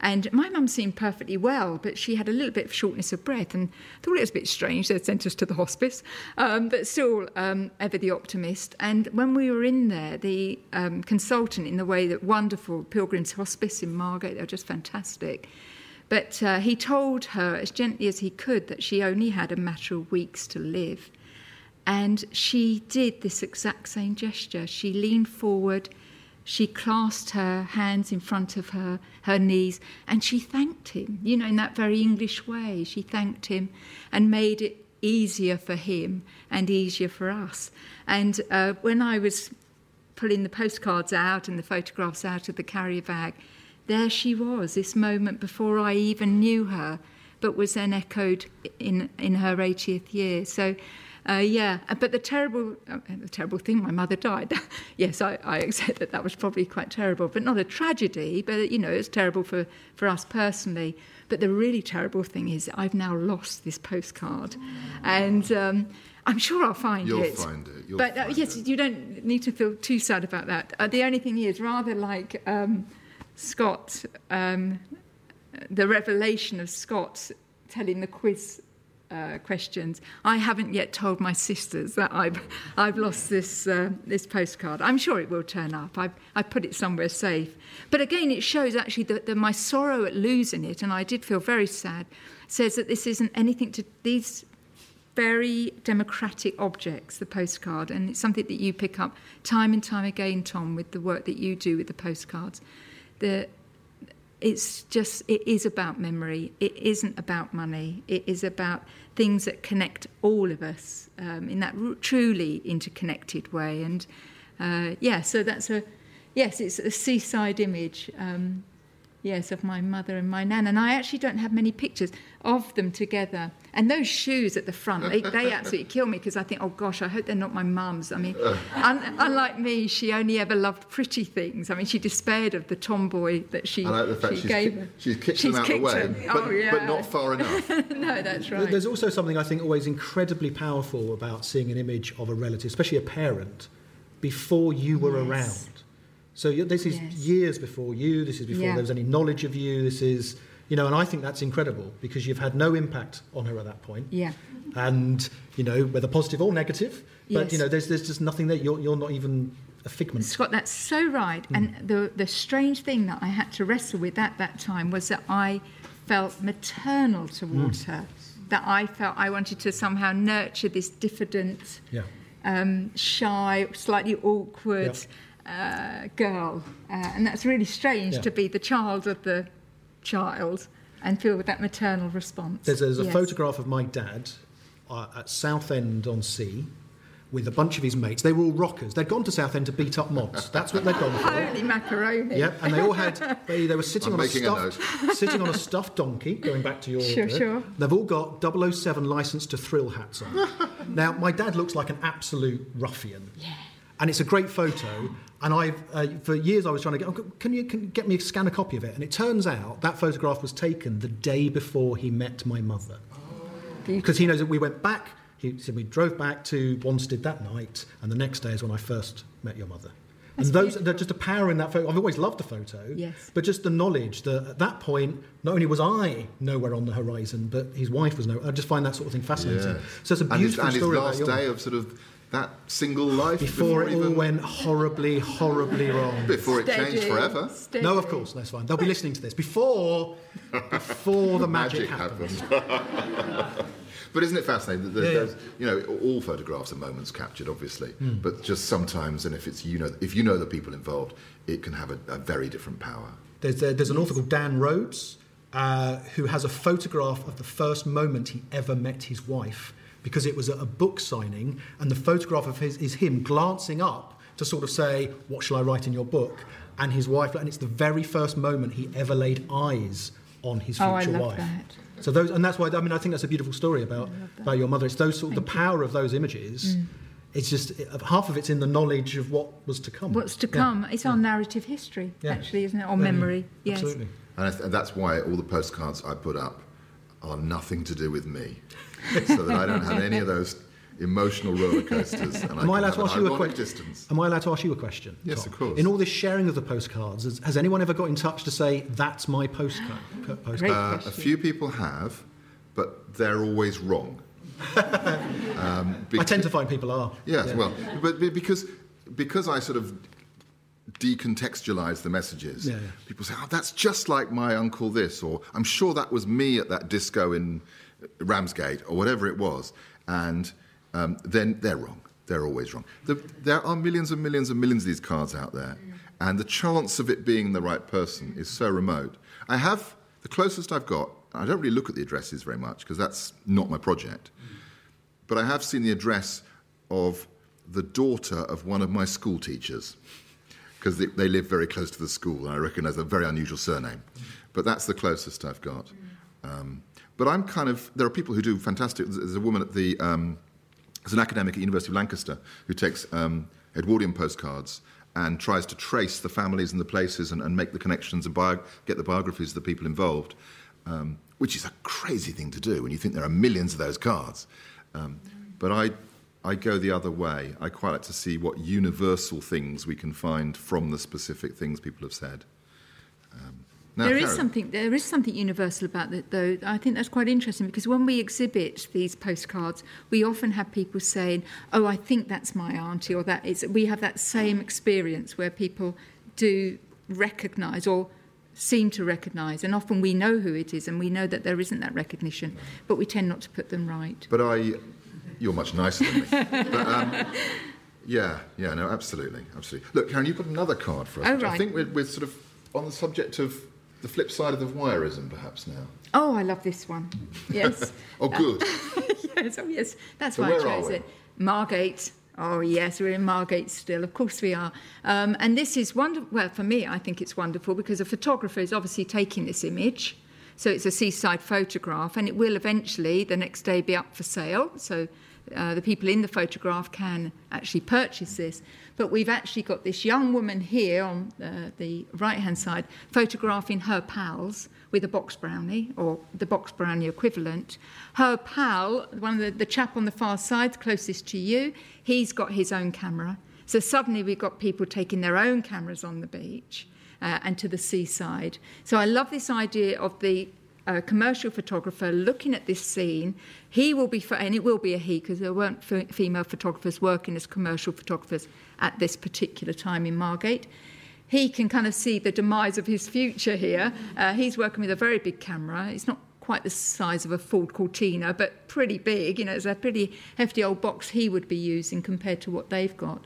And my mum seemed perfectly well, but she had a little bit of shortness of breath and thought it was a bit strange. They'd sent us to the hospice, um, but still, um, ever the optimist. And when we were in there, the um, consultant, in the way that wonderful Pilgrim's Hospice in Margate, they were just fantastic, But uh, he told her as gently as he could that she only had a matter of weeks to live. And she did this exact same gesture. She leaned forward, she clasped her hands in front of her, her knees, and she thanked him, you know, in that very English way. She thanked him and made it easier for him and easier for us. And uh, when I was pulling the postcards out and the photographs out of the carrier bag, there she was, this moment before I even knew her, but was then echoed in, in her 80th year. So, uh, yeah, but the terrible, uh, the terrible thing, my mother died. yes, I, I, accept that that was probably quite terrible, but not a tragedy. But you know, it's terrible for, for us personally. But the really terrible thing is, I've now lost this postcard, and um, I'm sure I'll find it. You'll find it. You'll but uh, find yes, it. you don't need to feel too sad about that. Uh, the only thing is, rather like um, Scott, um, the revelation of Scott telling the quiz uh, questions. I haven't yet told my sisters that I've I've lost this uh, this postcard. I'm sure it will turn up. I've I put it somewhere safe. But again, it shows actually that, that my sorrow at losing it, and I did feel very sad. Says that this isn't anything to these very democratic objects, the postcard, and it's something that you pick up time and time again, Tom, with the work that you do with the postcards. The it's just it is about memory. It isn't about money. It is about things that connect all of us um, in that r- truly interconnected way. And uh, yeah so that's a yes it's a seaside image. Um, yes of my mother and my nan and i actually don't have many pictures of them together and those shoes at the front they, they absolutely kill me because i think oh gosh i hope they're not my mum's i mean un- unlike me she only ever loved pretty things i mean she despaired of the tomboy that she, I like the fact she she's, gave ki- her. she's kicked She's them out of the kicked way, them. but, Oh, yeah. but not far enough. no that's right There's also something I think always incredibly powerful about seeing an image of a relative, especially a parent, before you were Yes. around. So this is Yes. years before you. This is before Yeah. there was any knowledge of you. This is, you know, and I think that's incredible because you've had no impact on her at that point. yeah And you know, whether positive or negative, but Yes. you know, there's there's just nothing that you're you're not even a figment. Scott, that's so right. Hmm. And the, the strange thing that I had to wrestle with at that time was that I felt maternal towards Hmm. her. That I felt I wanted to somehow nurture this diffident, Yeah. um, shy, slightly awkward uh, girl. Uh, and that's really strange Yeah. to be the child of the child and feel with that maternal response. There's, there's a Yes. photograph of my dad uh, at Southend on Sea with a bunch of his mates. They were all rockers. They'd gone to Southend to beat up mods. That's what they'd gone for. Holy macaroni. Yep, and they all had they, they were sitting I'm on a making a stuffed sitting on a stuffed donkey. Going back to your Sure, bit. sure. They've all got 007 license to thrill hats on. now my dad looks like an absolute ruffian. Yeah. And it's a great photo. And I've uh, for years I was trying to get. Oh, can you can get me scan a copy of it? And it turns out that photograph was taken the day before he met my mother because he knows that we went back. He said we drove back to Wanstead that night, and the next day is when I first met your mother. And those, they're just a power in that photo. I've always loved the photo, Yes. but just the knowledge that at that point, not only was I nowhere on the horizon, but his wife was nowhere. I just find that sort of thing fascinating. Yes. So it's a and his, beautiful and his last about your day of sort of that single life before it all went horribly, horribly wrong. before it changed forever. steady. No, of course, that's fine. They'll be listening to this before, before the magic, Magic happens. But isn't it fascinating that there's, Yeah, yeah. there's, you know, all photographs are moments captured, obviously, Hmm. but just sometimes, and if it's you know, if you know the people involved, it can have a, a very different power. There's, uh, there's an author called Dan Rhodes uh, who has a photograph of the first moment he ever met his wife because it was at a book signing, and the photograph of his is him glancing up to sort of say, "What shall I write in your book?" And his wife, and it's the very first moment he ever laid eyes on his future Oh, I future love wife. that. So those, and that's why I mean I think that's a beautiful story about about your mother. It's those sort of the power of those images. Mm. It's just half of it's in the knowledge of what was to come. What's to Yeah. come? It's our narrative history, Yeah. actually, isn't it? Or Yeah, memory. Yes. Absolutely. And, th- and that's why all the postcards I put up are nothing to do with me, so that I don't have any of those emotional roller coasters. And Am I can allowed to ask you a ironic question? Distance. Am I allowed to ask you a question? Yes, Tom? of course. In all this sharing of the postcards, has, has anyone ever got in touch to say that's my postcard? postcard? Uh, a few people have, but they're always wrong. um, I tend to find people are. Yes, Yeah. well, but because because I sort of decontextualize the messages. Yeah, yeah. People say, "Oh, that's just like my uncle this," or "I'm sure that was me at that disco in Ramsgate," or whatever it was, and um, then they're wrong. They're always wrong. The, there are millions and millions and millions of these cards out there, and the chance of it being the right person is so remote. I have the closest I've got. I don't really look at the addresses very much because that's not my project. But I have seen the address of the daughter of one of my school teachers because they, they live very close to the school, and I recognise a very unusual surname. But that's the closest I've got. Um, but I'm kind of. There are people who do fantastic. There's a woman at the. Um, there's an academic at University of Lancaster who takes um, Edwardian postcards and tries to trace the families and the places and, and make the connections and bio- get the biographies of the people involved, um, which is a crazy thing to do when you think there are millions of those cards. Um, but I, I go the other way. I quite like to see what universal things we can find from the specific things people have said. Um, now, There is something. There is something universal about that, though. I think that's quite interesting because when we exhibit these postcards, we often have people saying, "Oh, I think that's my auntie," or that is. We have that same experience where people do recognise or seem to recognise, and often we know who it is, and we know that there isn't that recognition, but we tend not to put them right. But I, you're much nicer than me. but, um, yeah, yeah, no, absolutely, absolutely. Look, Karen, you've got another card for us. Oh, which I think we're, we're sort of on the subject of the flip side of the voyeurism, perhaps now. Oh, I love this one. Yes. Oh, good. yes, oh yes, that's So why I chose it. Margate. Oh yes, we're in Margate still. Of course we are. Um, and this is wonderful. Well, for me, I think it's wonderful because a photographer is obviously taking this image. So it's a seaside photograph, and it will eventually the next day be up for sale. So uh, the people in the photograph can actually purchase this. But we've actually got this young woman here on uh, the right hand side photographing her pals with a box brownie or the box brownie equivalent. Her pal, one of the, the chap on the far side, closest to you, he's got his own camera. So suddenly we've got people taking their own cameras on the beach uh, and to the seaside. So I love this idea of the uh, commercial photographer looking at this scene. He will be, and it will be a he because there weren't f- female photographers working as commercial photographers at this particular time in Margate. He can kind of see the demise of his future here. Uh, he's working with a very big camera. It's not quite the size of a Ford Cortina, but pretty big. You know, it's a pretty hefty old box he would be using compared to what they've got.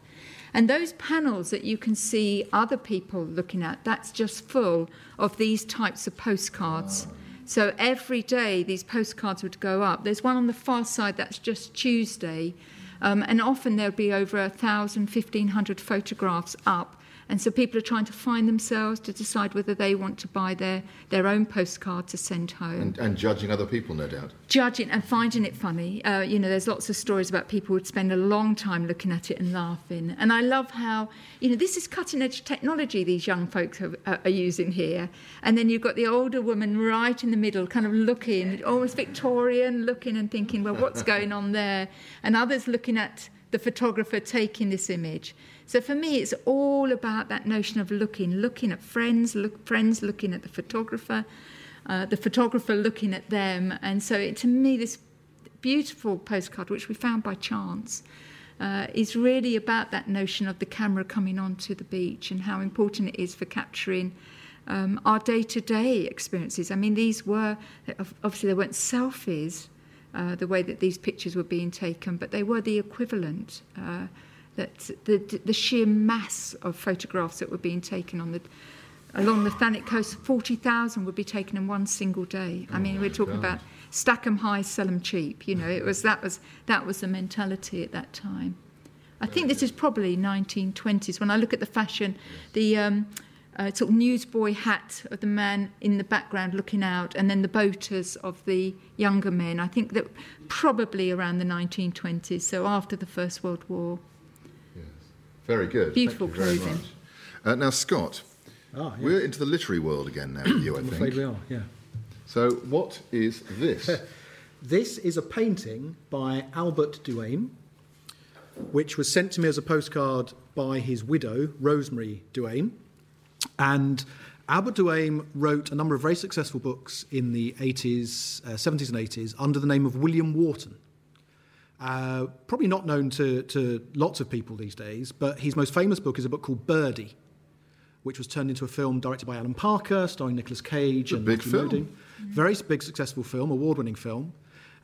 And those panels that you can see other people looking at, that's just full of these types of postcards. So every day these postcards would go up. There's one on the far side that's just Tuesday. Um, and often there'll be over a thousand, fifteen hundred photographs up. And so people are trying to find themselves to decide whether they want to buy their, their own postcard to send home and, and judging other people, no doubt. judging and finding it funny. Uh, you know, there's lots of stories about people who would spend a long time looking at it and laughing. And I love how, you know, this is cutting edge technology these young folks have, uh, are using here. And then you've got the older woman right in the middle, kind of looking, almost Victorian, looking and thinking, well, what's going on there? And others looking at the photographer taking this image. So for me, it's all about that notion of looking, looking at friends, look, friends looking at the photographer, uh, the photographer looking at them. And so it, to me, this beautiful postcard, which we found by chance, uh, is really about that notion of the camera coming onto the beach and how important it is for capturing um, our day-to-day experiences. I mean, these were obviously they weren't selfies. Uh, the way that these pictures were being taken, but they were the equivalent. Uh, that the, the sheer mass of photographs that were being taken on the along the Thanet coast, forty thousand would be taken in one single day. I mean, we're talking about stack 'em high, sell 'em cheap. You know, it was that was that was the mentality at that time. I think this is probably 1920s. When I look at the fashion, the um, uh, sort of newsboy hat of the man in the background looking out, and then the boaters of the younger men. I think that probably around the 1920s, so after the First World War. Very good. Beautiful Thank you very clothing. much. Uh, now, Scott, Ah, yes. we're into the literary world again now with you, I I'm think. afraid we are, yeah. So, what is this? This is a painting by Albert du Aime, which was sent to me as a postcard by his widow, Rosemary du Aime. And Albert du Aime wrote a number of very successful books in the 80s, uh, 70s, and 80s under the name of William Wharton. Uh, probably not known to, to lots of people these days, but his most famous book is a book called Birdie. which was turned into a film directed by Alan Parker, starring Nicolas Cage a and big Matthew film. Modine. Very big, successful film, award-winning film.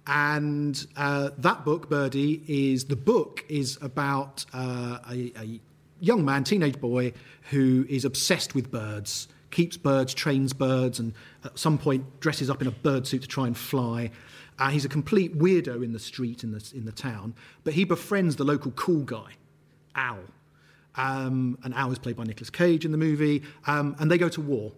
And uh, that book, Birdie, is the book is about uh, a, a young man, teenage boy, who is obsessed with birds, keeps birds, trains birds, and at some point dresses up in a bird suit to try and fly. Uh, he's a complete weirdo in the street in the in the town, but he befriends the local cool guy, Al. Um, and Al is played by Nicolas Cage in the movie, um, and they go to war.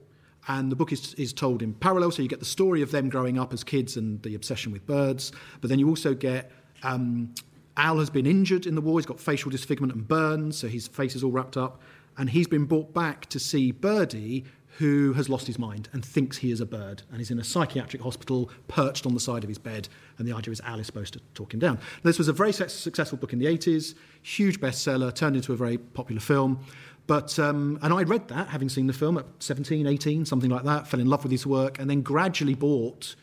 And the book is, is told in parallel, so you get the story of them growing up as kids and the obsession with birds, but then you also get um, Al has been injured in the war, he's got facial disfigurement and burns, so his face is all wrapped up, and he's been brought back to see Birdie, who has lost his mind and thinks he is a bird, and he's in a psychiatric hospital perched on the side of his bed, and the idea is Al is supposed to talk him down. This was a very successful book in the 80s, huge bestseller, turned into a very popular film. But, um, and I read that, having seen the film at 17, 18, something like that, fell in love with his work, and then gradually bought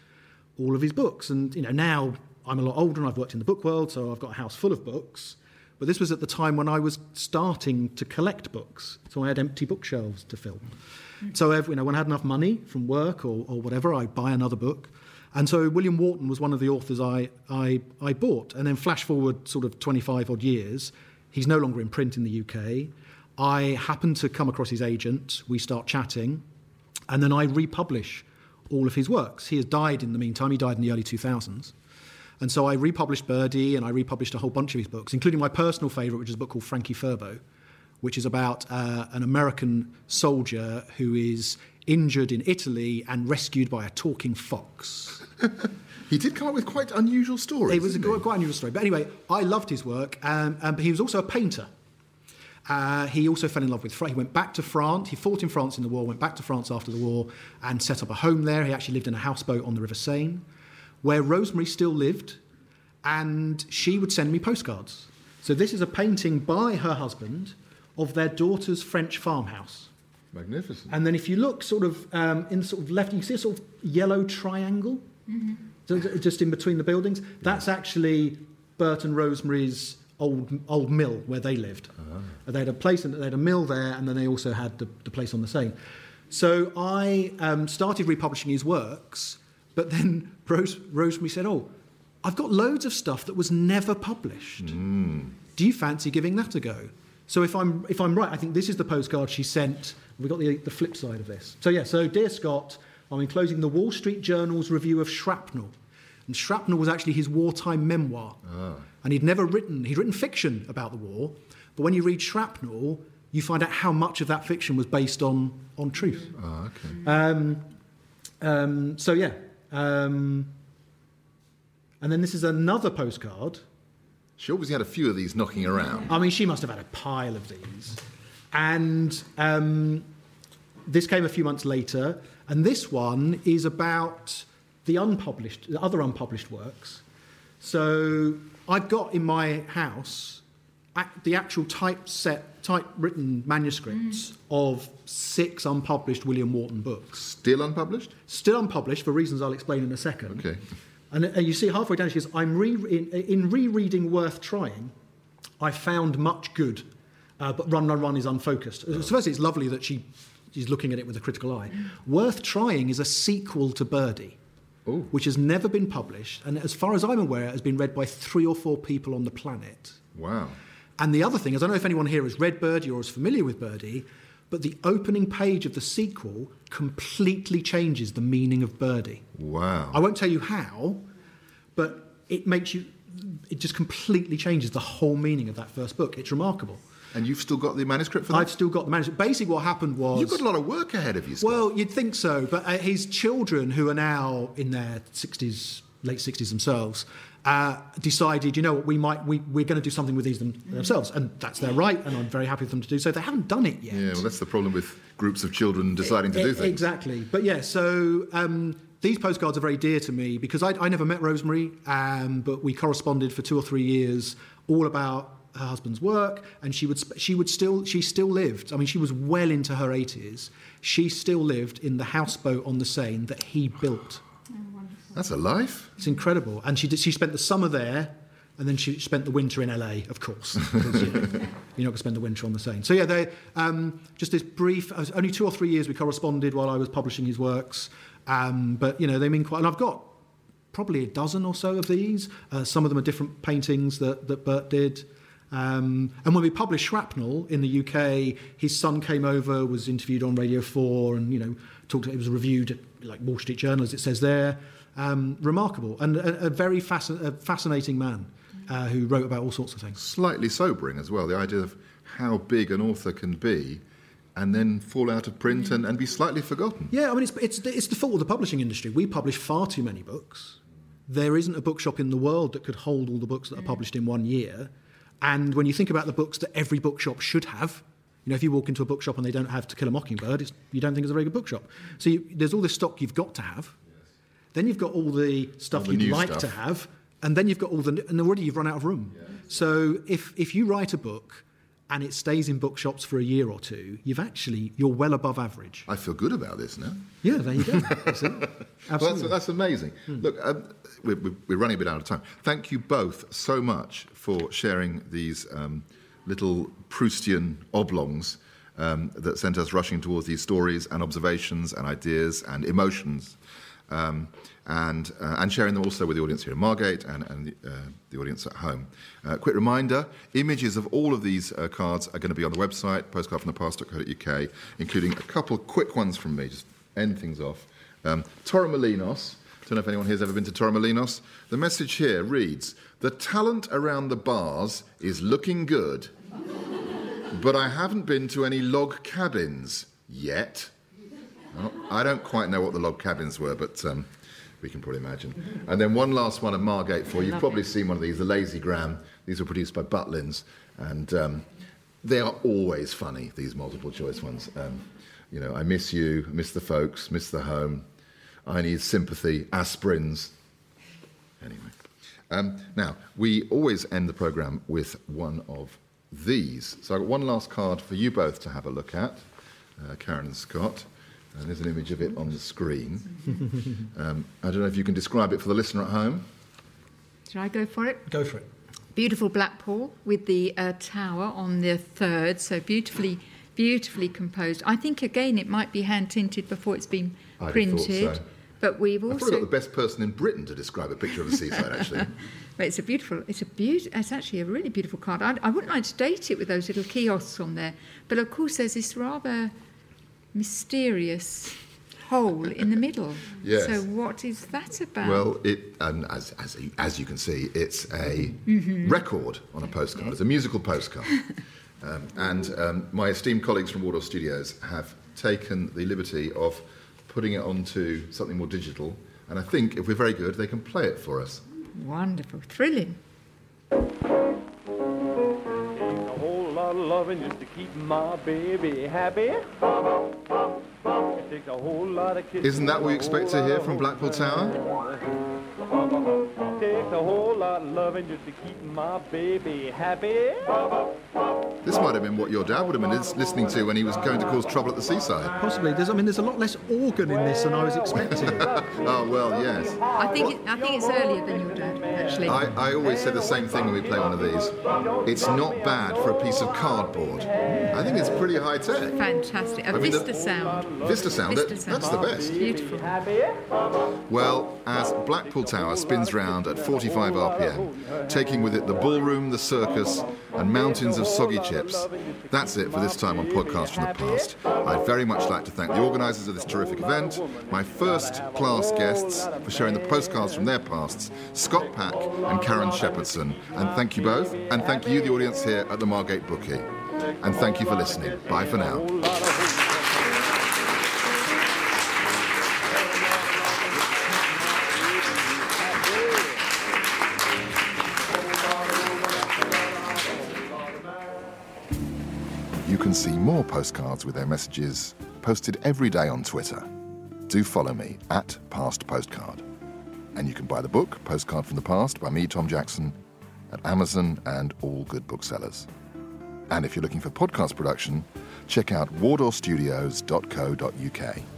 all of his books. And, you know, now I'm a lot older and I've worked in the book world, so I've got a house full of books. But this was at the time when I was starting to collect books, so I had empty bookshelves to fill. So, every, you know, when I had enough money from work or, or whatever, I'd buy another book. And so William Wharton was one of the authors I, I, I bought. And then flash forward sort of 25 odd years, he's no longer in print in the UK. I happen to come across his agent, we start chatting, and then I republish all of his works. He has died in the meantime, he died in the early 2000s. And so I republished Birdie and I republished a whole bunch of his books, including my personal favourite, which is a book called Franky Furbo, which is about uh, an American soldier who is injured in Italy and rescued by a talking fox. He did come up with quite unusual stories. It was a he? quite unusual story. But anyway, I loved his work, um, um, but he was also a painter. Uh, he also fell in love with France. He went back to France. He fought in France in the war, went back to France after the war, and set up a home there. He actually lived in a houseboat on the River Seine, where Rosemary still lived, and she would send me postcards. So this is a painting by her husband of their daughter's French farmhouse. Magnificent. And then if you look sort of um, in the sort of left, you see a sort of yellow triangle so j- just in between the buildings. That's actually Bert and Rosemary's old old mill where they lived. They had a place, and they had a mill there, and then they also had the, the place on the Seine. So I um, started republishing his works, but then Rose, Rosemary said, "Oh, I've got loads of stuff that was never published. Do you fancy giving that a go?" So if I'm if I'm right, I think this is the postcard she sent. We've got the, the flip side of this. So yeah, so dear Scott, I'm enclosing the Wall Street Journal's review of Shrapnel. And Shrapnel was actually his wartime memoir. And he'd never written, he'd written fiction about the war, but when you read Shrapnel, you find out how much of that fiction was based on, on truth. Ah, okay. Um, um, so yeah. Um, and then this is another postcard. She obviously had a few of these knocking around. I mean, she must have had a pile of these. And um, this came a few months later, and this one is about the unpublished, the other unpublished works. So I've got in my house the actual typeset, typewritten manuscripts mm. of six unpublished William Wharton books. Still unpublished? Still unpublished for reasons I'll explain in a second. Okay. And, and you see halfway down, she says, I'm re- in, uh, in rereading Worth Trying, I found much good, uh, but Run, Run, Run is unfocused. Uh, so firstly, it's lovely that she, she's looking at it with a critical eye. Mm. Worth Trying is a sequel to Birdie, Oh. which has never been published, and as far as I'm aware, has been read by three or four people on the planet. Wow. And the other thing is, I don't know if anyone here has read Birdie or is familiar with Birdie, but the opening page of the sequel completely changes the meaning of Birdie. Wow. I won't tell you how, but it makes you, it just completely changes the whole meaning of that first book. It's remarkable. And you've still got the manuscript for that? I've still got the manuscript. Basically, what happened was. You've got a lot of work ahead of you, Scott. Well, you'd think so, but uh, his children, who are now in their 60s, late 60s themselves, uh, decided, you know what, we might, we, we're going to do something with these them, themselves. And that's their right, and I'm very happy for them to do so. They haven't done it yet. yeah, well, that's the problem with groups of children deciding to do things. Exactly. But yeah, so um, these postcards are very dear to me because I, I never met Rosemary, um, but we corresponded for two or three years, all about her husband's work, and she would sp- she would still she still lived. I mean, she was well into her eighties. She still lived in the houseboat on the Seine that he built. That's a life. It's incredible. And she did, she spent the summer there. And then she spent the winter in LA, of course. Because, you know, you're not going to spend the winter on the Seine. So, yeah, they, um, just this brief, uh, only two or three years we corresponded while I was publishing his works. Um, but, you know, they mean quite, and I've got probably a dozen or so of these. Uh, some of them are different paintings that, that Bert did. Um, and when we published Shrapnel in the UK, his son came over, was interviewed on Radio 4, and, you know, talked, it was reviewed at, like Wall Street Journal, as it says there. Um, remarkable and a, a very a fascinating man uh, who wrote about all sorts of things. Slightly sobering as well, the idea of how big an author can be and then fall out of print and, and be slightly forgotten. Yeah, I mean, it's, it's, it's the fault of the publishing industry. We publish far too many books. There isn't a bookshop in the world that could hold all the books that are published in one year. And when you think about the books that every bookshop should have, you know, if you walk into a bookshop and they don't have To Kill a Mockingbird, it's, you don't think it's a very good bookshop. So you, there's all this stock you've got to have. Then you've got all the stuff All the you'd like stuff. to have, and then you've got all the and already you've run out of room. So if if you write a book and it stays in bookshops for a year or two, you've actually you're well above average. I feel good about this now. Yeah, there you go. That's it. Well, that's, Absolutely. that's amazing. Look, um, we're, we're we're running a bit out of time. Thank you both so much for sharing these um, little Proustian oblongs um, that sent us rushing towards these stories and observations and ideas and emotions. Um, and, uh, and sharing them also with the audience here in Margate and, and the, uh, the audience at home. Uh, quick reminder images of all of these uh, cards are going to be on the website, postcardfromthepast.co.uk, including a couple quick ones from me, just end things off. Um, Torremolinos, don't know if anyone here's ever been to Torremolinos. The message here reads The talent around the bars is looking good, but I haven't been to any log cabins yet. I don't quite know what the log cabins were, but um, we can probably imagine. And then one last one at Margate for you. You've probably seen one of these, the Lazy Gram. These were produced by Butlins, and um, they are always funny. These multiple choice ones. Um, you know, I miss you, miss the folks, miss the home. I need sympathy, aspirins. Anyway, um, now we always end the program with one of these. So I've got one last card for you both to have a look at, uh, Karen and Scott. And there's an image of it on the screen. um, I don't know if you can describe it for the listener at home. Should I go for it? Go for it. Beautiful Blackpool with the uh, tower on the third, so beautifully, beautifully composed. I think again it might be hand tinted before it's been I'd thought printed, so. but we've also I've probably got the best person in Britain to describe a picture of the seaside, actually. But it's a beautiful. It's a beaut. It's actually a really beautiful card. I, I wouldn't like to date it with those little kiosks on there, but of course there's this rather mysterious hole in the middle. Yes. So what is that about? Well, it, and as, as, you- as you can see, it's a Mm-hmm. record on a postcard. It's a musical postcard. um, and um, my esteemed colleagues from Wardour Studios have taken the liberty of putting it onto something more digital. And I think if we're very good, they can play it for us. Wonderful, thrilling. Loving just to keep my baby happy. It takes a whole lot of kissing. Isn't that what you expect to hear from Blackpool Tower? Takes a whole lot of loving just to keep my baby happy. This might have been what your dad would have been listening to when he was going to cause trouble at the seaside. Possibly. There's, I mean, there's a lot less organ in this than I was expecting. Oh, well, yes. I think it, I think it's earlier than your dad, actually. I, I always say the same thing when we play one of these. It's not bad for a piece of cardboard. I think it's pretty high tech. Fantastic. A I mean, the- Vista sound. Vista sound, that- sound. that's the best. Beautiful. Well, as Blackpool Tower spins round at 45 RPM, taking with it the ballroom, the circus, and mountains of soggy chips, that's it for this time on Podcast from the Past. I'd very much like to thank the organisers of this terrific event, my first class guests for sharing the postcards from their pasts, Scott Pack and Karen Shepherdson. And thank you both, and thank you, the audience here at the Margate Bookie. And thank you for listening. Bye for now. Can see more postcards with their messages posted every day on Twitter. Do follow me at Past Postcard. And you can buy the book, Postcard from the Past, by me, Tom Jackson, at Amazon and all good booksellers. And if you're looking for podcast production, check out wardourstudios.co.uk.